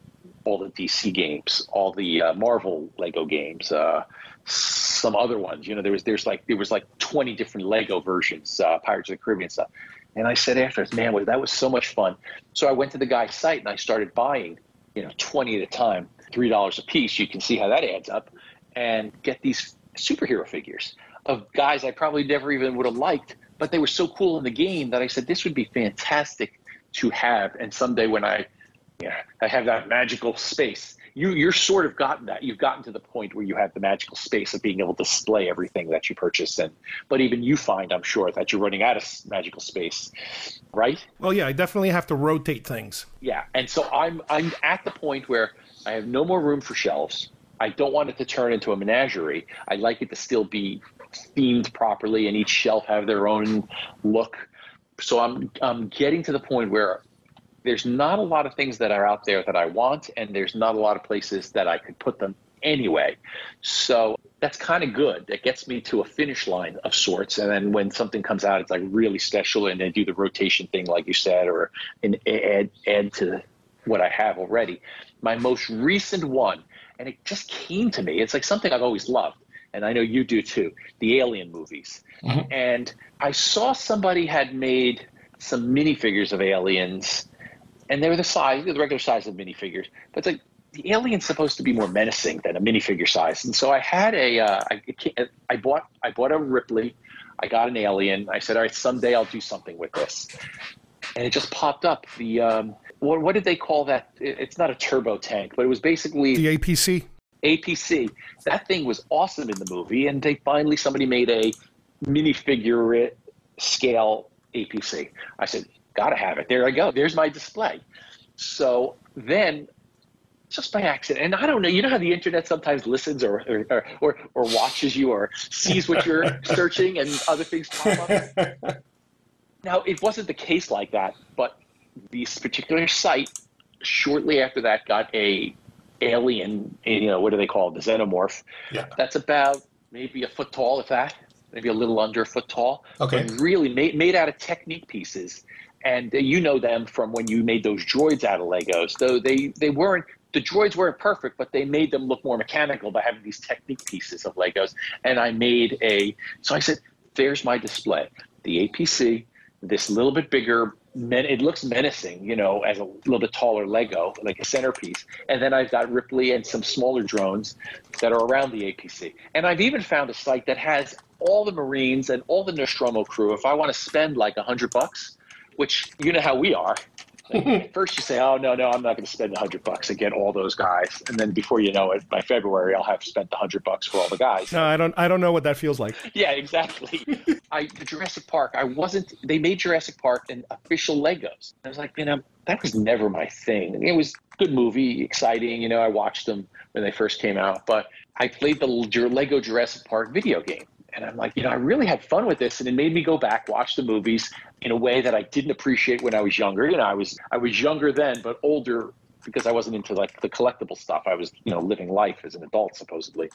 all the DC games, all the uh, Marvel Lego games, uh, some other ones. You know, there was there's like there was like 20 different Lego versions, uh, Pirates of the Caribbean stuff. And I said after, man, that was so much fun. So I went to the guy's site and I started buying, you know, 20 at a time, three dollars a piece. You can see how that adds up, and get these superhero figures of guys I probably never even would have liked but they were so cool in the game that I said this would be fantastic to have. And someday when I, yeah, I have that magical space, you you're sort of gotten that. You've gotten to the point where you have the magical space of being able to display everything that you purchase. And but even you find, I'm sure, that you're running out of magical space, right? Well, yeah, I definitely have to rotate things. Yeah, and so I'm I'm at the point where I have no more room for shelves. I don't want it to turn into a menagerie. I like it to still be themed properly and each shelf have their own look. So I'm I'm getting to the point where there's not a lot of things that are out there that I want, and there's not a lot of places that I could put them anyway. So that's kind of good. That gets me to a finish line of sorts. And then when something comes out, it's like really special, and then do the rotation thing, like you said, or an add add to what I have already. My most recent one, and it just came to me. It's like something I've always loved, and I know you do too. The Alien movies, mm-hmm. and I saw somebody had made some minifigures of aliens, and they were the size, the regular size of minifigures. But it's like the alien's supposed to be more menacing than a minifigure size, and so I had a, uh, I, I bought, I bought a Ripley. I got an alien. I said, all right, someday I'll do something with this, and it just popped up. The um, what, what did they call that? It's not a turbo tank, but it was basically the APC. APC. That thing was awesome in the movie, and they finally somebody made a minifigure scale APC. I said, gotta have it. There I go. There's my display. So then just by accident. And I don't know, you know how the internet sometimes listens or or, or, or watches you or sees what you're [LAUGHS] searching and other things pop up. [LAUGHS] now, it wasn't the case like that, but this particular site, shortly after that, got a alien, you know, what do they call it, the xenomorph. Yeah. That's about maybe a foot tall, if that, maybe a little under a foot tall. Okay. really made, made out of Technic pieces and uh, you know them from when you made those droids out of Legos. Though they they weren't the droids weren't perfect, but they made them look more mechanical by having these Technic pieces of Legos. And I made a, so I said, there's my display. The APC, this little bit bigger, it looks menacing, you know, as a little bit taller Lego, like a centerpiece. And then I've got Ripley and some smaller drones that are around the APC. And I've even found a site that has all the Marines and all the Nostromo crew. If I want to spend like a hundred bucks, which you know how we are, like, [LAUGHS] first you say, "Oh no, no, I'm not going to spend a hundred bucks and get all those guys," and then before you know it, by February, I'll have spent a hundred bucks for all the guys. No, I don't. I don't know what that feels like. yeah, exactly. I the Jurassic Park. I wasn't. They made Jurassic Park in official Legos. I was like, you know, that was never my thing. It was good movie, exciting. You know, I watched them when they first came out, but I played the Lego Jurassic Park video game. And I'm like, you know, I really had fun with this, and it made me go back, watch the movies in a way that I didn't appreciate when I was younger. You know, I was I was younger then, but older because I wasn't into like the collectible stuff. I was, you know, living life as an adult supposedly.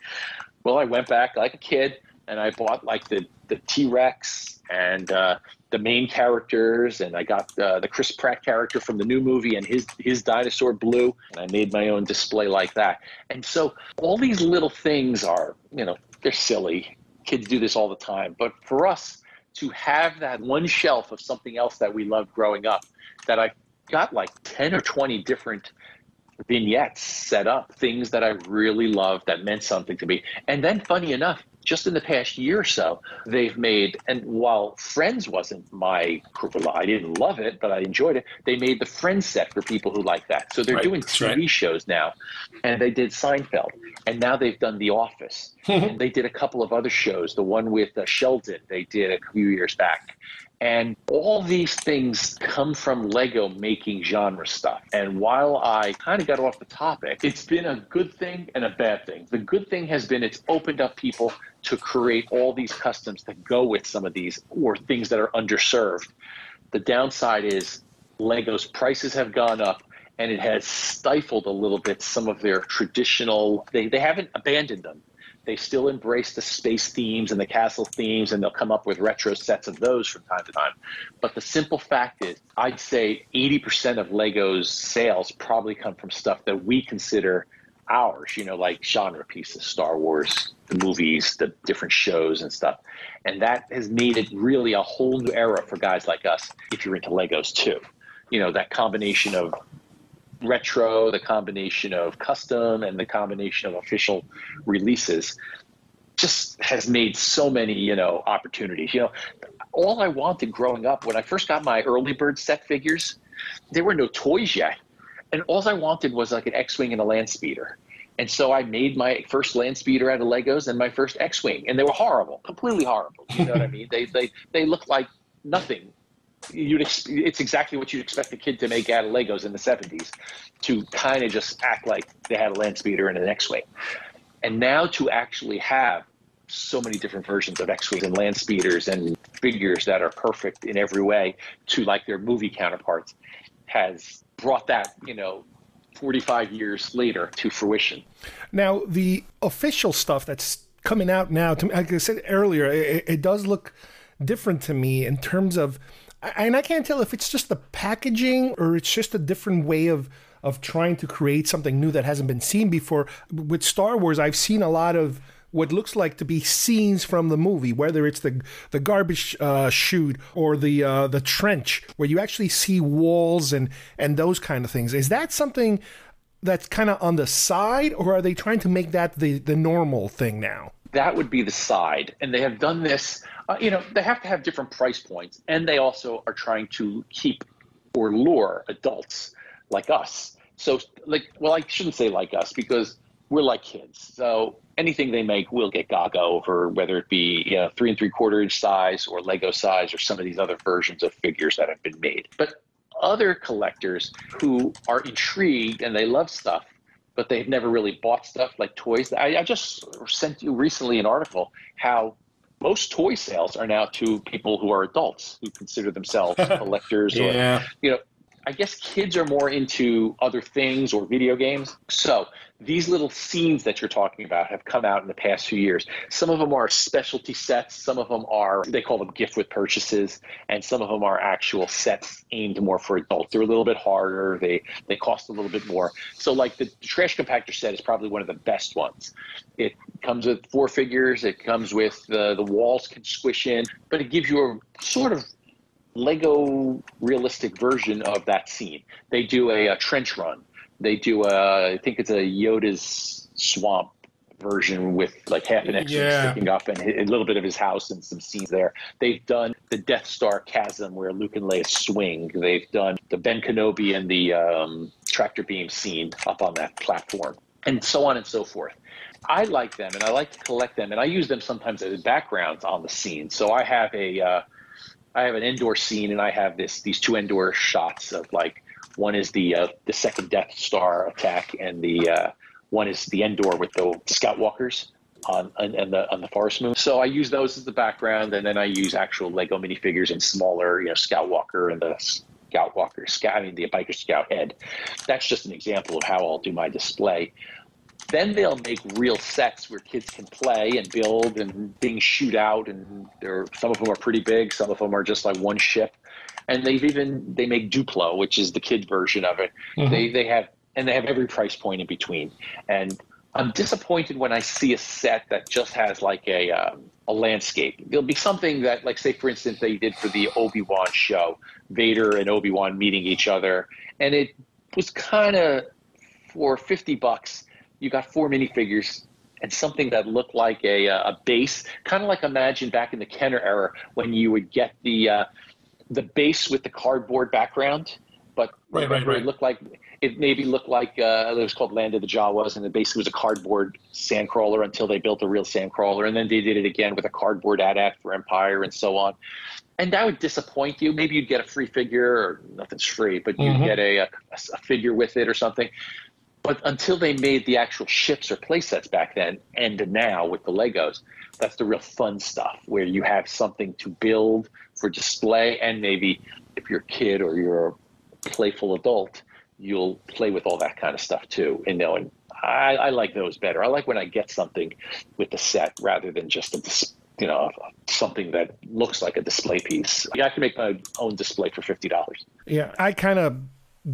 Well, I went back like a kid, and I bought like the the T Rex and uh, the main characters, and I got uh, the Chris Pratt character from the new movie and his his dinosaur blue, and I made my own display like that. And so all these little things are, you know, they're silly kids do this all the time. But for us to have that one shelf of something else that we loved growing up, that I got like 10 or 20 different vignettes set up, things that I really loved that meant something to me. And then, funny enough, just in the past year or so, they've made, and while Friends wasn't my, I didn't love it, but I enjoyed it, they made the Friends set for people who like that. So they're right, doing TV right. shows now. And they did Seinfeld. And now they've done The Office. [LAUGHS] and they did a couple of other shows, the one with uh, Sheldon, they did a few years back. And all these things come from Lego making genre stuff. And while I kind of got off the topic, it's been a good thing and a bad thing. The good thing has been it's opened up people to create all these customs that go with some of these or things that are underserved. The downside is Lego's prices have gone up and it has stifled a little bit some of their traditional, they, they haven't abandoned them they still embrace the space themes and the castle themes, and they'll come up with retro sets of those from time to time. But the simple fact is, I'd say 80% of Lego's sales probably come from stuff that we consider ours, you know, like genre pieces, Star Wars, the movies, the different shows and stuff. And that has made it really a whole new era for guys like us if you're into Legos too. You know, that combination of retro, the combination of custom, and the combination of official releases just has made so many, you know, opportunities. You know, all I wanted growing up when I first got my early bird set figures, there were no toys yet. And all I wanted was like an X-Wing and a land speeder. And so I made my first land speeder out of Legos and my first X-Wing. And they were horrible, completely horrible. You know what I mean? [LAUGHS] They, they, they looked like nothing you'd it's exactly what you'd expect a kid to make out of Legos in the 70s to kind of just act like they had a land speeder and an X-wing. And now to actually have so many different versions of X-wings and land speeders and figures that are perfect in every way to like their movie counterparts has brought that, you know, 45 years later to fruition. Now, the official stuff that's coming out now, to, like I said earlier, it, it does look different to me in terms of, and I can't tell if it's just the packaging or it's just a different way of of trying to create something new that hasn't been seen before. With Star Wars, I've seen a lot of what looks like to be scenes from the movie, whether it's the the garbage uh, chute or the uh, the trench, where you actually see walls and and those kind of things. Is that something that's kind of on the side, or are they trying to make that the the normal thing now? That would be the side, and they have done this. Uh, you know, they have to have different price points, and they also are trying to keep or lure adults like us. So, like, well, I shouldn't say like us because we're like kids. So anything they make, we'll get gaga over, whether it be you know, three and three quarter inch size or Lego size or some of these other versions of figures that have been made. But other collectors who are intrigued and they love stuff, but they've never really bought stuff like toys. I, I just sent you recently an article how most toy sales are now to people who are adults who consider themselves [LAUGHS] collectors yeah. or you know I guess kids are more into other things or video games. So these little scenes that you're talking about have come out in the past few years. Some of them are specialty sets. Some of them are, they call them gift with purchases. And some of them are actual sets aimed more for adults. They're a little bit harder. They, they cost a little bit more. So like the trash compactor set is probably one of the best ones. It comes with four figures. It comes with the, the walls can squish in, but it gives you a sort of Lego realistic version of that scene. They do a, a trench run. They do a, I think it's a Yoda's swamp version with like half an X yeah. sticking up and a little bit of his house and some scenes there. They've done the Death Star chasm where Luke and Leia swing. They've done the Ben Kenobi and the um, tractor beam scene up on that platform, and so on and so forth. I like them and I like to collect them, and I use them sometimes as backgrounds on the scene. So I have a uh, I have an indoor scene, and I have this these two indoor shots of like one is the uh, the second Death Star attack, and the uh, one is the Endor with the Scout Walkers on, on the on the Forest Moon. So I use those as the background, and then I use actual Lego minifigures and smaller, you know, Scout Walker and the Scout Walker Scout, I mean the Biker Scout head. That's just an example of how I'll do my display. Then they'll make real sets where kids can play and build and things shoot out, and there some of them are pretty big, some of them are just like one ship, and they've even they make Duplo, which is the kid version of it. Mm-hmm. They they have and they have every price point in between. And I'm disappointed when I see a set that just has like a um, a landscape. There'll be something that, like, say, for instance, they did for the Obi Wan show, Vader and Obi Wan meeting each other, and it was kind of for fifty bucks you got four minifigures and something that looked like a, uh, a base, kind of like imagine back in the Kenner era when you would get the uh, the base with the cardboard background, but right, right, right. it looked like it maybe looked like uh, it was called Land of the Jawas, and it basically was a cardboard sandcrawler until they built a real sandcrawler, and then they did it again with a cardboard AT-AT for Empire and so on. And that would disappoint you. Maybe you'd get a free figure, or nothing's free, but you'd mm-hmm. get a, a, a figure with it or something. But until they made the actual ships or playsets back then, and now with the Legos, that's the real fun stuff where you have something to build for display, and maybe if you're a kid or you're a playful adult, you'll play with all that kind of stuff too. And knowing I, I like those better. I like when I get something with the set rather than just a you know something that looks like a display piece. I can make my own display for fifty dollars. Yeah, I kind of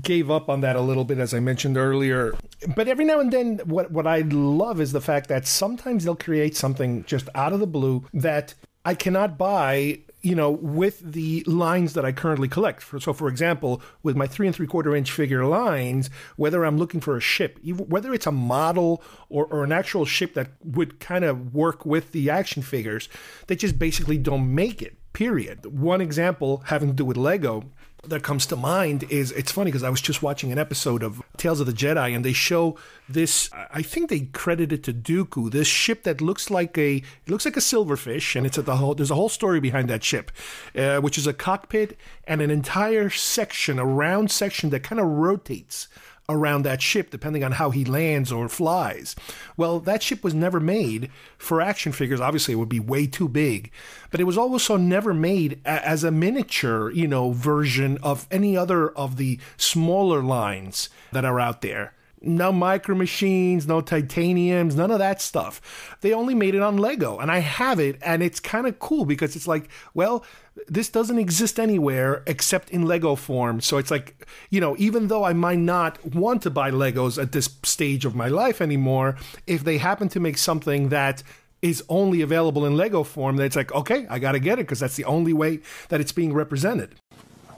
gave up on that a little bit, as I mentioned earlier. But every now and then, what what I love is the fact that sometimes they'll create something just out of the blue that I cannot buy. You know, with the lines that I currently collect. So, for example, with my three and three quarter inch figure lines, whether I'm looking for a ship, whether it's a model or, or an actual ship that would kind of work with the action figures, they just basically don't make it. Period. One example having to do with Lego that comes to mind is it's funny because I was just watching an episode of Tales of the Jedi and they show this I think they credit it to Dooku this ship that looks like a it looks like a silverfish and it's at the whole there's a whole story behind that ship uh, which is a cockpit and an entire section a round section that kind of rotates around that ship, depending on how he lands or flies. Well, that ship was never made for action figures. Obviously, it would be way too big, but it was also never made a- as a miniature, you know, version of any other of the smaller lines that are out there no micro machines, no titaniums, none of that stuff. They only made it on Lego, and I have it, and it's kind of cool because it's like, well, this doesn't exist anywhere except in Lego form. So it's like, you know, even though I might not want to buy Legos at this stage of my life anymore, if they happen to make something that is only available in Lego form, then it's like, okay, I got to get it because that's the only way that it's being represented.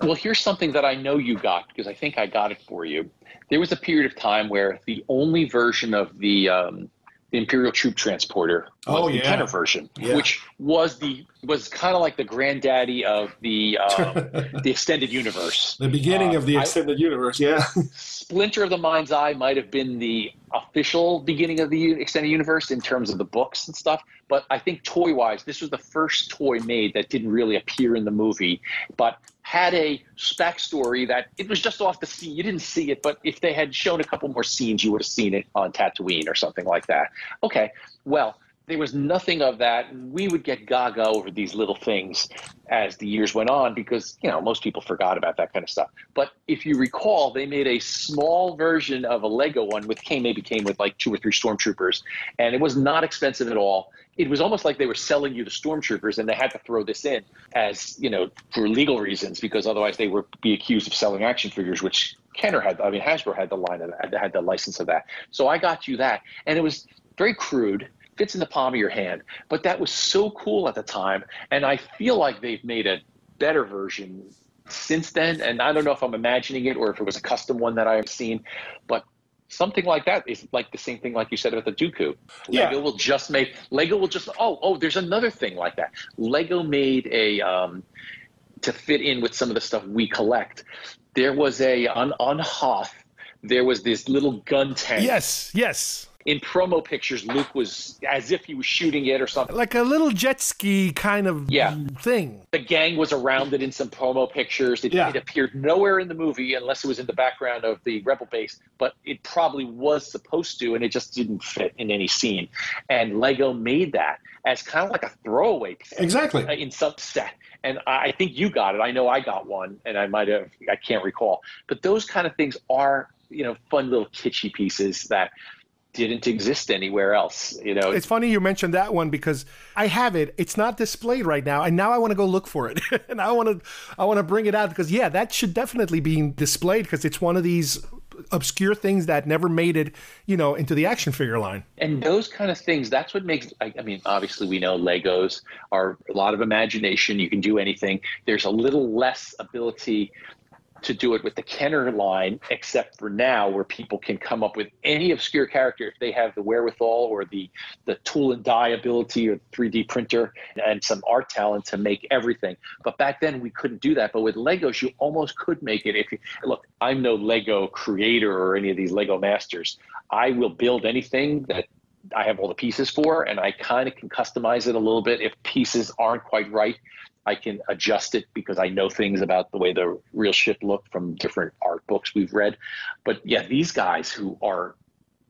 Well, here's something that I know you got because I think I got it for you. There was a period of time where the only version of the um, the Imperial Troop Transporter was Oh, the yeah. Kenner version, Yeah. which was the was kind of like the granddaddy of the um, [LAUGHS] the extended universe. The beginning Uh, of the I- extended universe, yeah. [LAUGHS] Splinter of the Mind's Eye might have been the official beginning of the extended universe in terms of the books and stuff. But I think toy wise, this was the first toy made that didn't really appear in the movie, but had a backstory that it was just off the scene. You didn't see it, but if they had shown a couple more scenes, you would have seen it on Tatooine or something like that. Okay, well, there was nothing of that. We would get gaga over these little things as the years went on because, you know, most people forgot about that kind of stuff. But if you recall, they made a small version of a Lego one with came maybe came with like two or three stormtroopers, and it was not expensive at all. It was almost like they were selling you the stormtroopers, and they had to throw this in as you know for legal reasons because otherwise they would be accused of selling action figures, which Kenner had. I mean, Hasbro had the line of that, had the license of that. So I got you that, and it was very crude fits in the palm of your hand. But that was so cool at the time, and I feel like they've made a better version since then. And I don't know if I'm imagining it or if it was a custom one that I've seen, but something like that is like the same thing like you said about the Dooku. Yeah. Lego will just make Lego will just oh oh there's another thing like that. Lego made a um, to fit in with some of the stuff we collect. There was a on on Hoth. There was this little gun tank. Yes, yes. In promo pictures, Luke was as if he was shooting it or something. Like a little jet ski kind of Yeah. thing. The gang was around it in some promo pictures. It, Yeah. it appeared nowhere in the movie unless it was in the background of the Rebel base, but it probably was supposed to, and it just didn't fit in any scene. And Lego made that as kind of like a throwaway thing Exactly. uh, in some set. And I think you got it. I know I got one, and I might have. I can't recall. But those kind of things are, you know, fun little kitschy pieces that didn't exist anywhere else. You know, It's funny you mentioned that one because I have it. It's not displayed right now, and now I want to go look for it. [LAUGHS] and I want to, I want to bring it out because yeah, that should definitely be displayed because it's one of these obscure things that never made it, you know, into the action figure line. and those kind of things that's what makes I, I mean obviously we know legos are a lot of imagination you can do anything there's a little less ability to do it with the kenner line except for now where people can come up with any obscure character if they have the wherewithal or the the tool and die ability or 3d printer and some art talent to make everything. But back then we couldn't do that. But with legos you almost could make it if you look i'm no lego creator or any of these lego masters. I will build anything that I have all the pieces for, and I kind of can customize it a little bit. If pieces aren't quite right, I can adjust it because I know things about the way the real ship looked from different art books we've read. But yeah, these guys who are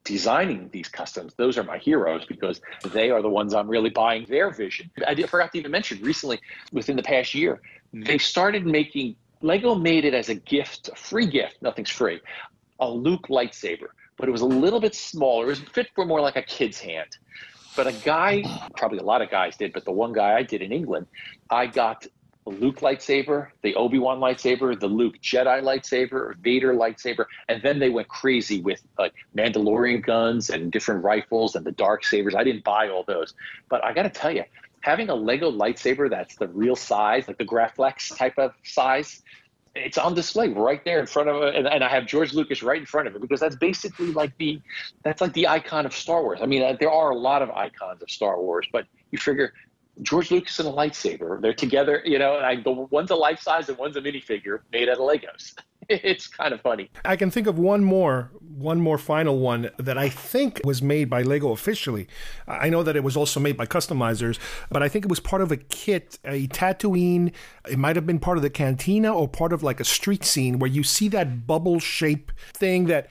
designing these customs, those are my heroes because they are the ones I'm really buying their vision. I forgot to even mention recently, within the past year, they started making Lego made it as a gift, a free gift, nothing's free, a Luke lightsaber, but it was a little bit smaller. It was fit for more like a kid's hand. But a guy, probably a lot of guys did, but the one guy I did in England, I got the Luke lightsaber, the Obi Wan lightsaber, the Luke Jedi lightsaber, Vader lightsaber, and then they went crazy with like Mandalorian guns and different rifles and the dark sabers. I didn't buy all those, but I got to tell you, having a Lego lightsaber that's the real size, like the Graflex type of size, it's on display right there in front of and, and I have George Lucas right in front of it because that's basically like the that's like the icon of Star Wars. I mean, uh, there are a lot of icons of Star Wars, but you figure George Lucas and a lightsaber, they're together. You know, and I, the one's a life size and one's a minifigure made out of Legos. It's kind of funny. I can think of one more, one more final one that I think was made by Lego officially. I know that it was also made by customizers, but I think it was part of a kit, a Tatooine. It might have been part of the cantina or part of like a street scene where you see that bubble shape thing that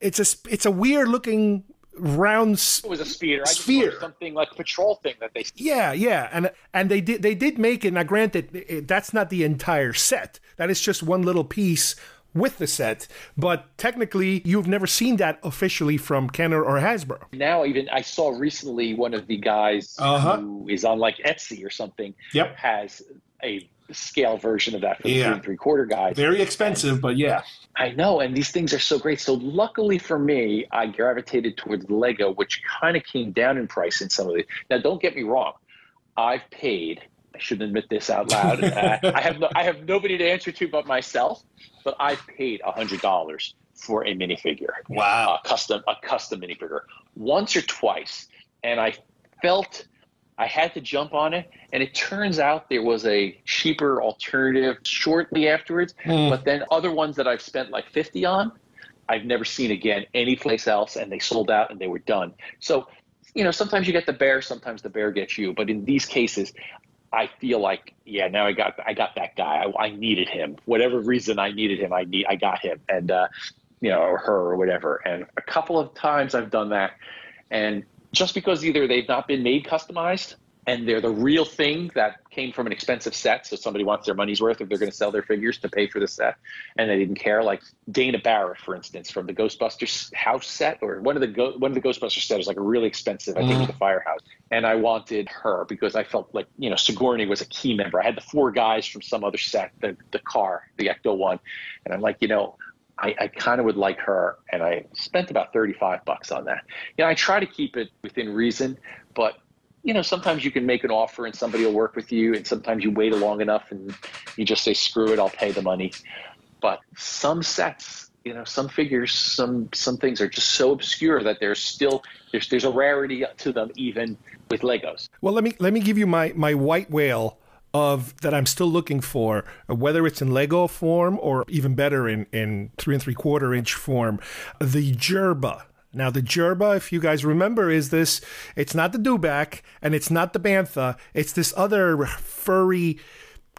it's a it's a weird looking round it was a speeder. I sphere. something like a patrol thing that they. Yeah, yeah, and and they did they did make it. Now, granted, it, that's not the entire set. That is just one little piece with the set. But technically, you've never seen that officially from Kenner or Hasbro. Now, even I saw recently one of the guys Uh-huh. who is on like Etsy or something. Yep. Has a scale version of that for the three and three quarter guys. Very expensive, but yeah. I know, and these things are so great. So luckily for me, I gravitated towards Lego, which kind of came down in price in some of the. Now, don't get me wrong, I've paid. I shouldn't admit this out loud. [LAUGHS] uh, I have no, I have nobody to answer to but myself. But I've paid hundred dollars for a minifigure. Wow. A custom a custom minifigure once or twice, and I felt I had to jump on it. And it turns out there was a cheaper alternative shortly afterwards. Hmm. But then other ones that I've spent like 50 on, I've never seen again anyplace else. And they sold out and they were done. So, you know, sometimes you get the bear, sometimes the bear gets you. But in these cases, I feel like, yeah, now I got I got that guy. I, I needed him. Whatever reason I needed him, I need I got him. And uh, you know, or her or whatever. And a couple of times I've done that. And just because either they've not been made customized and they're the real thing that came from an expensive set, so somebody wants their money's worth if they're going to sell their figures to pay for the set, and they didn't care. Like Dana Barrett, for instance, from the Ghostbusters house set, or one of the Go- one of the Ghostbusters set is like a really expensive, I think, Mhm. the Firehouse, and I wanted her because I felt like you know Sigourney was a key member. I had the four guys from some other set, the the car, the Ecto one, and I'm like, you know. I, I kind of would like her, and I spent about thirty-five bucks on that. You know, I try to keep it within reason, but you know, sometimes you can make an offer and somebody will work with you, and sometimes you wait a long enough and you just say, "Screw it, I'll pay the money." But some sets, you know, some figures, some some things are just so obscure that there's still there's there's a rarity to them even with Legos. Well, let me let me give you my my white whale of that I'm still looking for, whether it's in Lego form or even better in in three and three quarter inch form, the Jerba. Now the Jerba, if you guys remember, is this? It's not the Dewback and it's not the Bantha. It's this other furry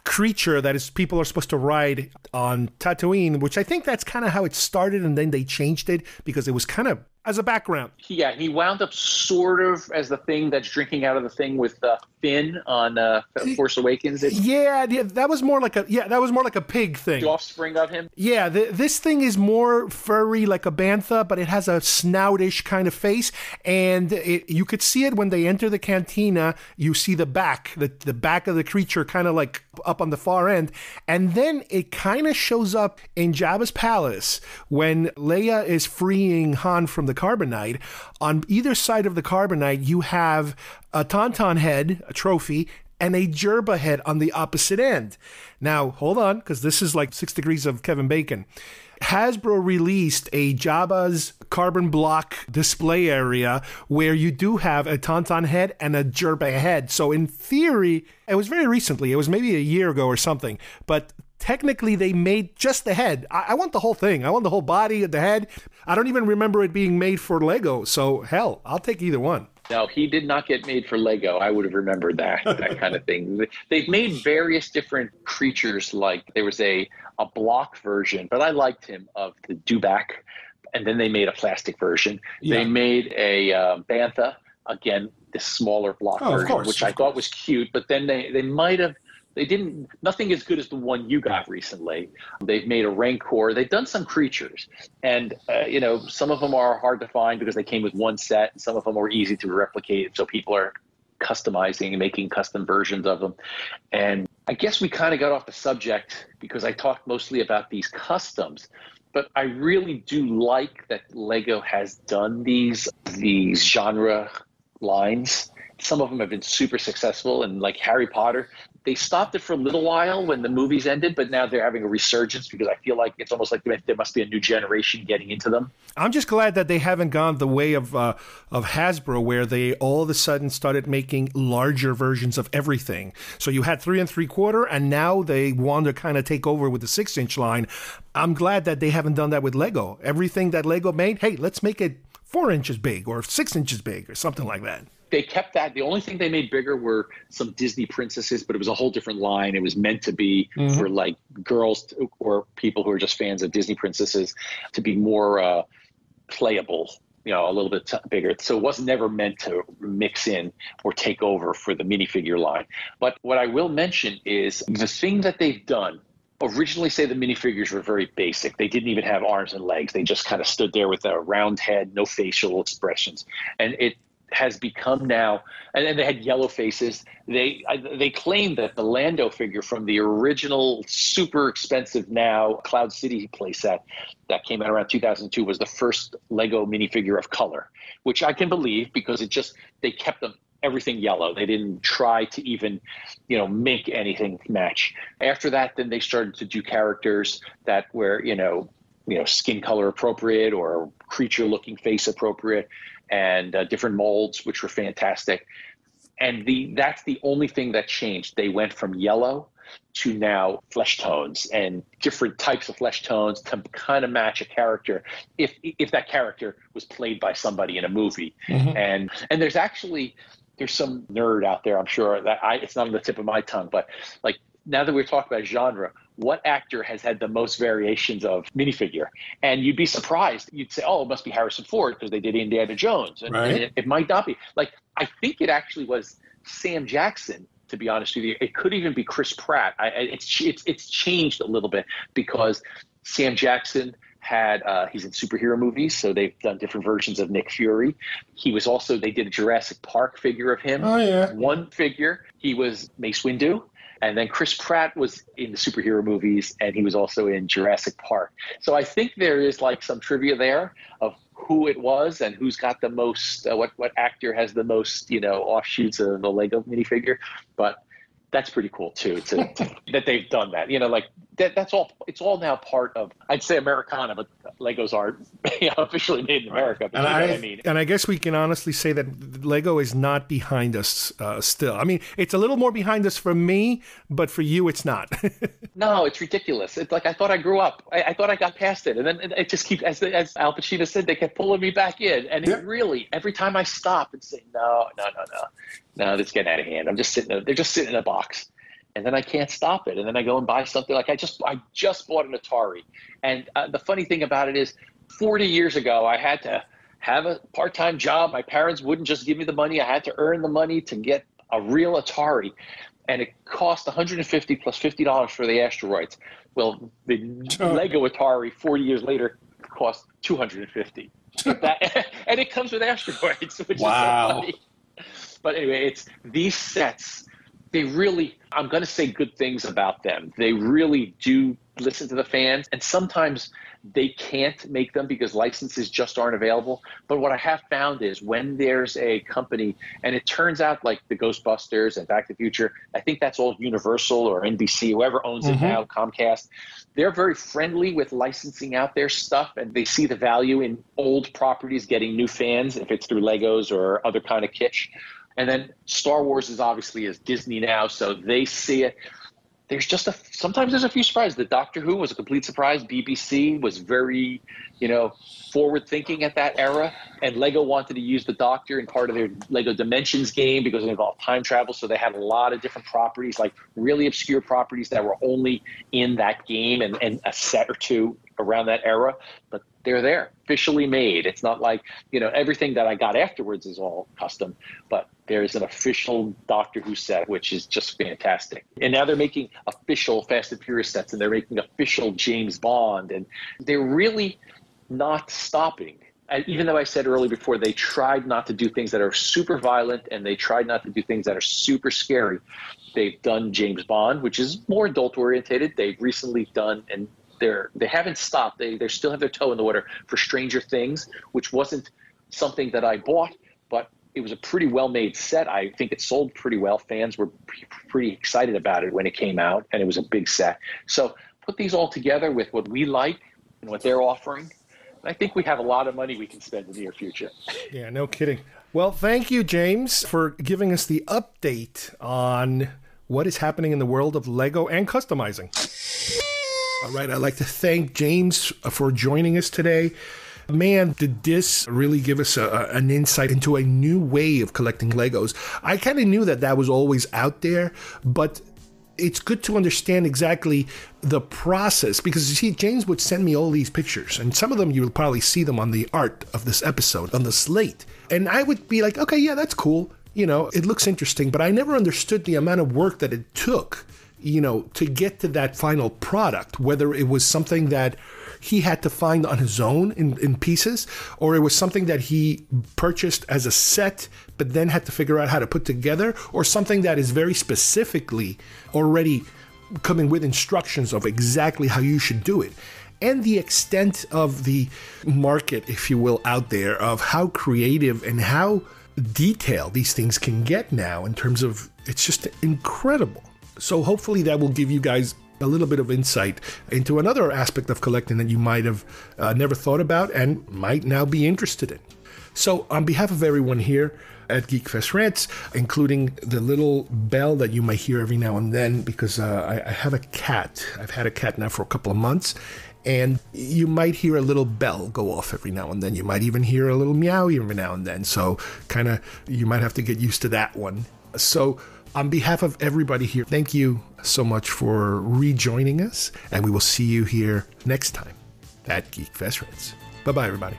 creature that is people are supposed to ride on Tatooine, which I think that's kind of how it started, and then they changed it because it was kind of as a background. Yeah, he wound up sort of as the thing that's drinking out of the thing with uh, Finn on uh, Force Awakens. It's Yeah, yeah, that was more like a yeah, that was more like a pig thing. the offspring of him. Yeah, the, this thing is more furry like a bantha, but it has a snoutish kind of face, and it, you could see it when they enter the cantina. You see the back, the the back of the creature, kind of like up on the far end, and then it kind of shows up in Jabba's palace when Leia is freeing Han from the carbonite. On either side of the carbonite, you have a tauntaun head, a trophy, and a Jerba head on the opposite end. Now, hold on, because this is like six degrees of Kevin Bacon. Hasbro released a Jabba's carbon block display area where you do have a Tauntaun head and a Jerba head. So, in theory, it was very recently, it was maybe a year ago or something, but technically they made just the head. I, I want the whole thing. I want the whole body of the head. I don't even remember it being made for Lego. So, hell, I'll take either one. No, he did not get made for Lego. I would have remembered that that kind of thing. [LAUGHS] They've made various different creatures. Like there was a a block version, but I liked him of the Dewback, and then they made a plastic version. Yeah. They made a uh, Bantha again, this smaller block Oh, version, course, which I thought was cute. But then they they might have. They didn't. Nothing as good as the one you got recently. They've made a Rancor. They've done some creatures, and uh, you know some of them are hard to find because they came with one set. And some of them are easy to replicate, so people are customizing and making custom versions of them. And I guess we kind of got off the subject because I talked mostly about these customs. But I really do like that Lego has done these these genre lines. Some of them have been super successful, and like Harry Potter, they stopped it for a little while when the movies ended, but now they're having a resurgence because I feel like it's almost like there must be a new generation getting into them. I'm just glad that they haven't gone the way of uh, of Hasbro, where they all of a sudden started making larger versions of everything. So you had three and three quarter, and now they want to kind of take over with the six inch line. I'm glad that they haven't done that with Lego. Everything that Lego made, hey, let's make it four inches big or six inches big or something like that. They kept that. The only thing they made bigger were some Disney princesses, but it was a whole different line. It was meant to be Mhm. for like girls or people who are just fans of Disney princesses to be more uh, playable you know, a little bit bigger. So it was never meant to mix in or take over for the minifigure line. But what I will mention is the thing that they've done. Originally, say the minifigures were very basic. They didn't even have arms and legs. They just kind of stood there with a round head, no facial expressions. And it has become now, and then they had yellow faces. They they claim that the Lando figure from the original super expensive now Cloud City playset that came out around 2002 was the first Lego minifigure of color, which I can believe because it just they kept them everything yellow. They didn't try to even, you know, make anything match. After that, then they started to do characters that were, you know, you know, skin color appropriate or creature looking face appropriate and uh, different molds, which were fantastic. And the that's the only thing that changed. They went from yellow to now flesh tones and different types of flesh tones to kind of match a character if if that character was played by somebody in a movie. Mm-hmm. And and there's actually there's some nerd out there, I'm sure that I it's not on the tip of my tongue, but like now that we're talking about genre, what actor has had the most variations of minifigure? And you'd be surprised. You'd say, oh, it must be Harrison Ford because they did Indiana Jones. And, right. and it, it, might not be. Like, I think it actually was Sam Jackson, to be honest with you. It could even be Chris Pratt. I, it's, it's, it's changed a little bit because Sam Jackson had uh, he's in superhero movies, so they've done different versions of Nick Fury. He was also they did a Jurassic Park figure of him. Oh yeah, one figure. He was Mace Windu. And then Chris Pratt was in the superhero movies, and he was also in Jurassic Park. So I think there is like some trivia there of who it was and who's got the most, uh, what what actor has the most, you know, offshoots of the Lego minifigure. But that's pretty cool too to, to, [LAUGHS] that they've done that. You know like that, that's all it's all now part of i'd say americana but legos are [LAUGHS] you know, officially made in america and I, I, mean. and i guess we can honestly say that lego is not behind us uh, still. I mean it's a little more behind us for me but for you it's not. [LAUGHS] No it's ridiculous. It's like i thought i grew up. I, I thought i got past it. And then it just keeps as, as al pacino said they kept pulling me back in. And yeah. it really every time i stop and say no no no no no, this getting out of hand. I'm just sitting. There, they're just sitting in a box, and then I can't stop it. And then I go and buy something. Like I just I just bought an Atari, and uh, the funny thing about it is, 40 years ago, I had to have a part-time job. My parents wouldn't just give me the money. I had to earn the money to get a real Atari, and it cost 150 plus 50 dollars for the asteroids. Well, the [LAUGHS] Lego Atari 40 years later cost 250. that, [LAUGHS] and it comes with asteroids, [LAUGHS] which wow. is so funny. But anyway, it's these sets. They really, I'm going to say good things about them. They really do listen to the fans, and sometimes they can't make them because licenses just aren't available. But what I have found is when there's a company, and it turns out like the Ghostbusters and Back to the Future, I think that's all Universal or NBC, whoever owns mm-hmm. it now, Comcast. They're very friendly with licensing out their stuff, and they see the value in old properties getting new fans if it's through Legos or other kind of kitsch. And then Star Wars is obviously as Disney now, so they see it. There's just a sometimes there's a few surprises. The Doctor Who was a complete surprise. BBC was very, you know, forward thinking at that era, and Lego wanted to use the Doctor in part of their Lego Dimensions game because it involved time travel. So they had a lot of different properties, like really obscure properties that were only in that game and, and a set or two around that era. But they're there, officially made. It's not like you know everything that I got afterwards is all custom, but there's an official Doctor Who set, which is just fantastic. And now they're making official Fast and Furious sets, and they're making official James Bond, and they're really not stopping. And even though I said earlier before, they tried not to do things that are super violent, and they tried not to do things that are super scary. They've done James Bond, which is more adult orientated. They've recently done, and they're they haven't stopped. They they still have their toe in the water for Stranger Things, which wasn't something that I bought, but it was a pretty well made set. I think it sold pretty well. Fans were pretty excited about it when it came out, and it was a big set. So put these all together with what we like and what they're offering. I think we have a lot of money we can spend in the near future. Yeah, no kidding. Well, thank you, James, for giving us the update on what is happening in the world of Lego and customizing. All right, I'd like to thank James uh, for joining us today. Man, did this really give us a, an insight into a new way of collecting Legos? I kind of knew that that was always out there, but it's good to understand exactly the process because you see, James would send me all these pictures, and some of them you'll probably see them on the art of this episode on the slate. And I would be like, okay, yeah, that's cool. You know, it looks interesting, but I never understood the amount of work that it took, you know, to get to that final product, whether it was something that he had to find on his own in, in pieces, or it was something that he purchased as a set, but then had to figure out how to put together, or something that is very specifically already coming with instructions of exactly how you should do it. And the extent of the market, if you will, out there of how creative and how detailed these things can get now in terms of it's just incredible. So hopefully that will give you guys a little bit of insight into another aspect of collecting that you might have uh, never thought about and might now be interested in. So, on behalf of everyone here at Geek Fest Rants, including the little bell that you might hear every now and then, because uh, I, I have a cat. I've had a cat now for a couple of months, and you might hear a little bell go off every now and then. You might even hear a little meow every now and then. So, kind of, you might have to get used to that one. So, on behalf of everybody here, thank you so much for rejoining us, and we will see you here next time at Geek Fest Rants. Bye bye, everybody.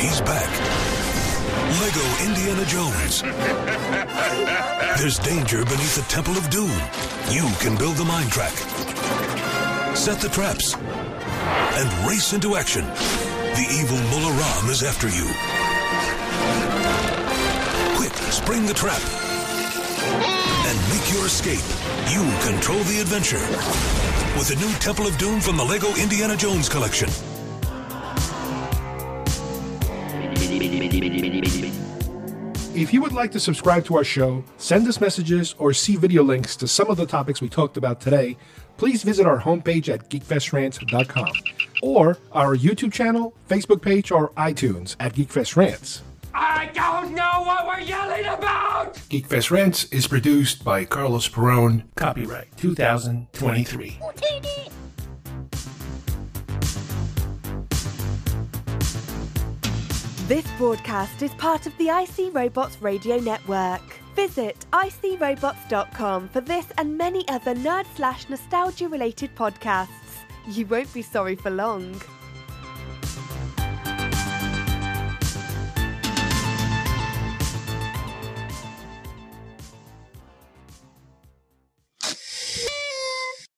He's back. Lego Indiana Jones. There's danger beneath the Temple of Doom. You can build the mine track, set the traps, and race into action. The evil Mola Ram is after you. Quick, spring the trap. And make your escape. You control the adventure. With the new Temple of Doom from the Lego Indiana Jones collection. If you would like to subscribe to our show, send us messages, or see video links to some of the topics we talked about today, please visit our homepage at geekfestrants.com or our YouTube channel, Facebook page, or iTunes at Geekfest Rants. I don't know what we're yelling about! Geekfest Rants is produced by Carlos Perone, copyright 2023. This broadcast is part of the IC Robots Radio Network. Visit icrobots.com for this and many other nerd slash nostalgia related podcasts. You won't be sorry for long.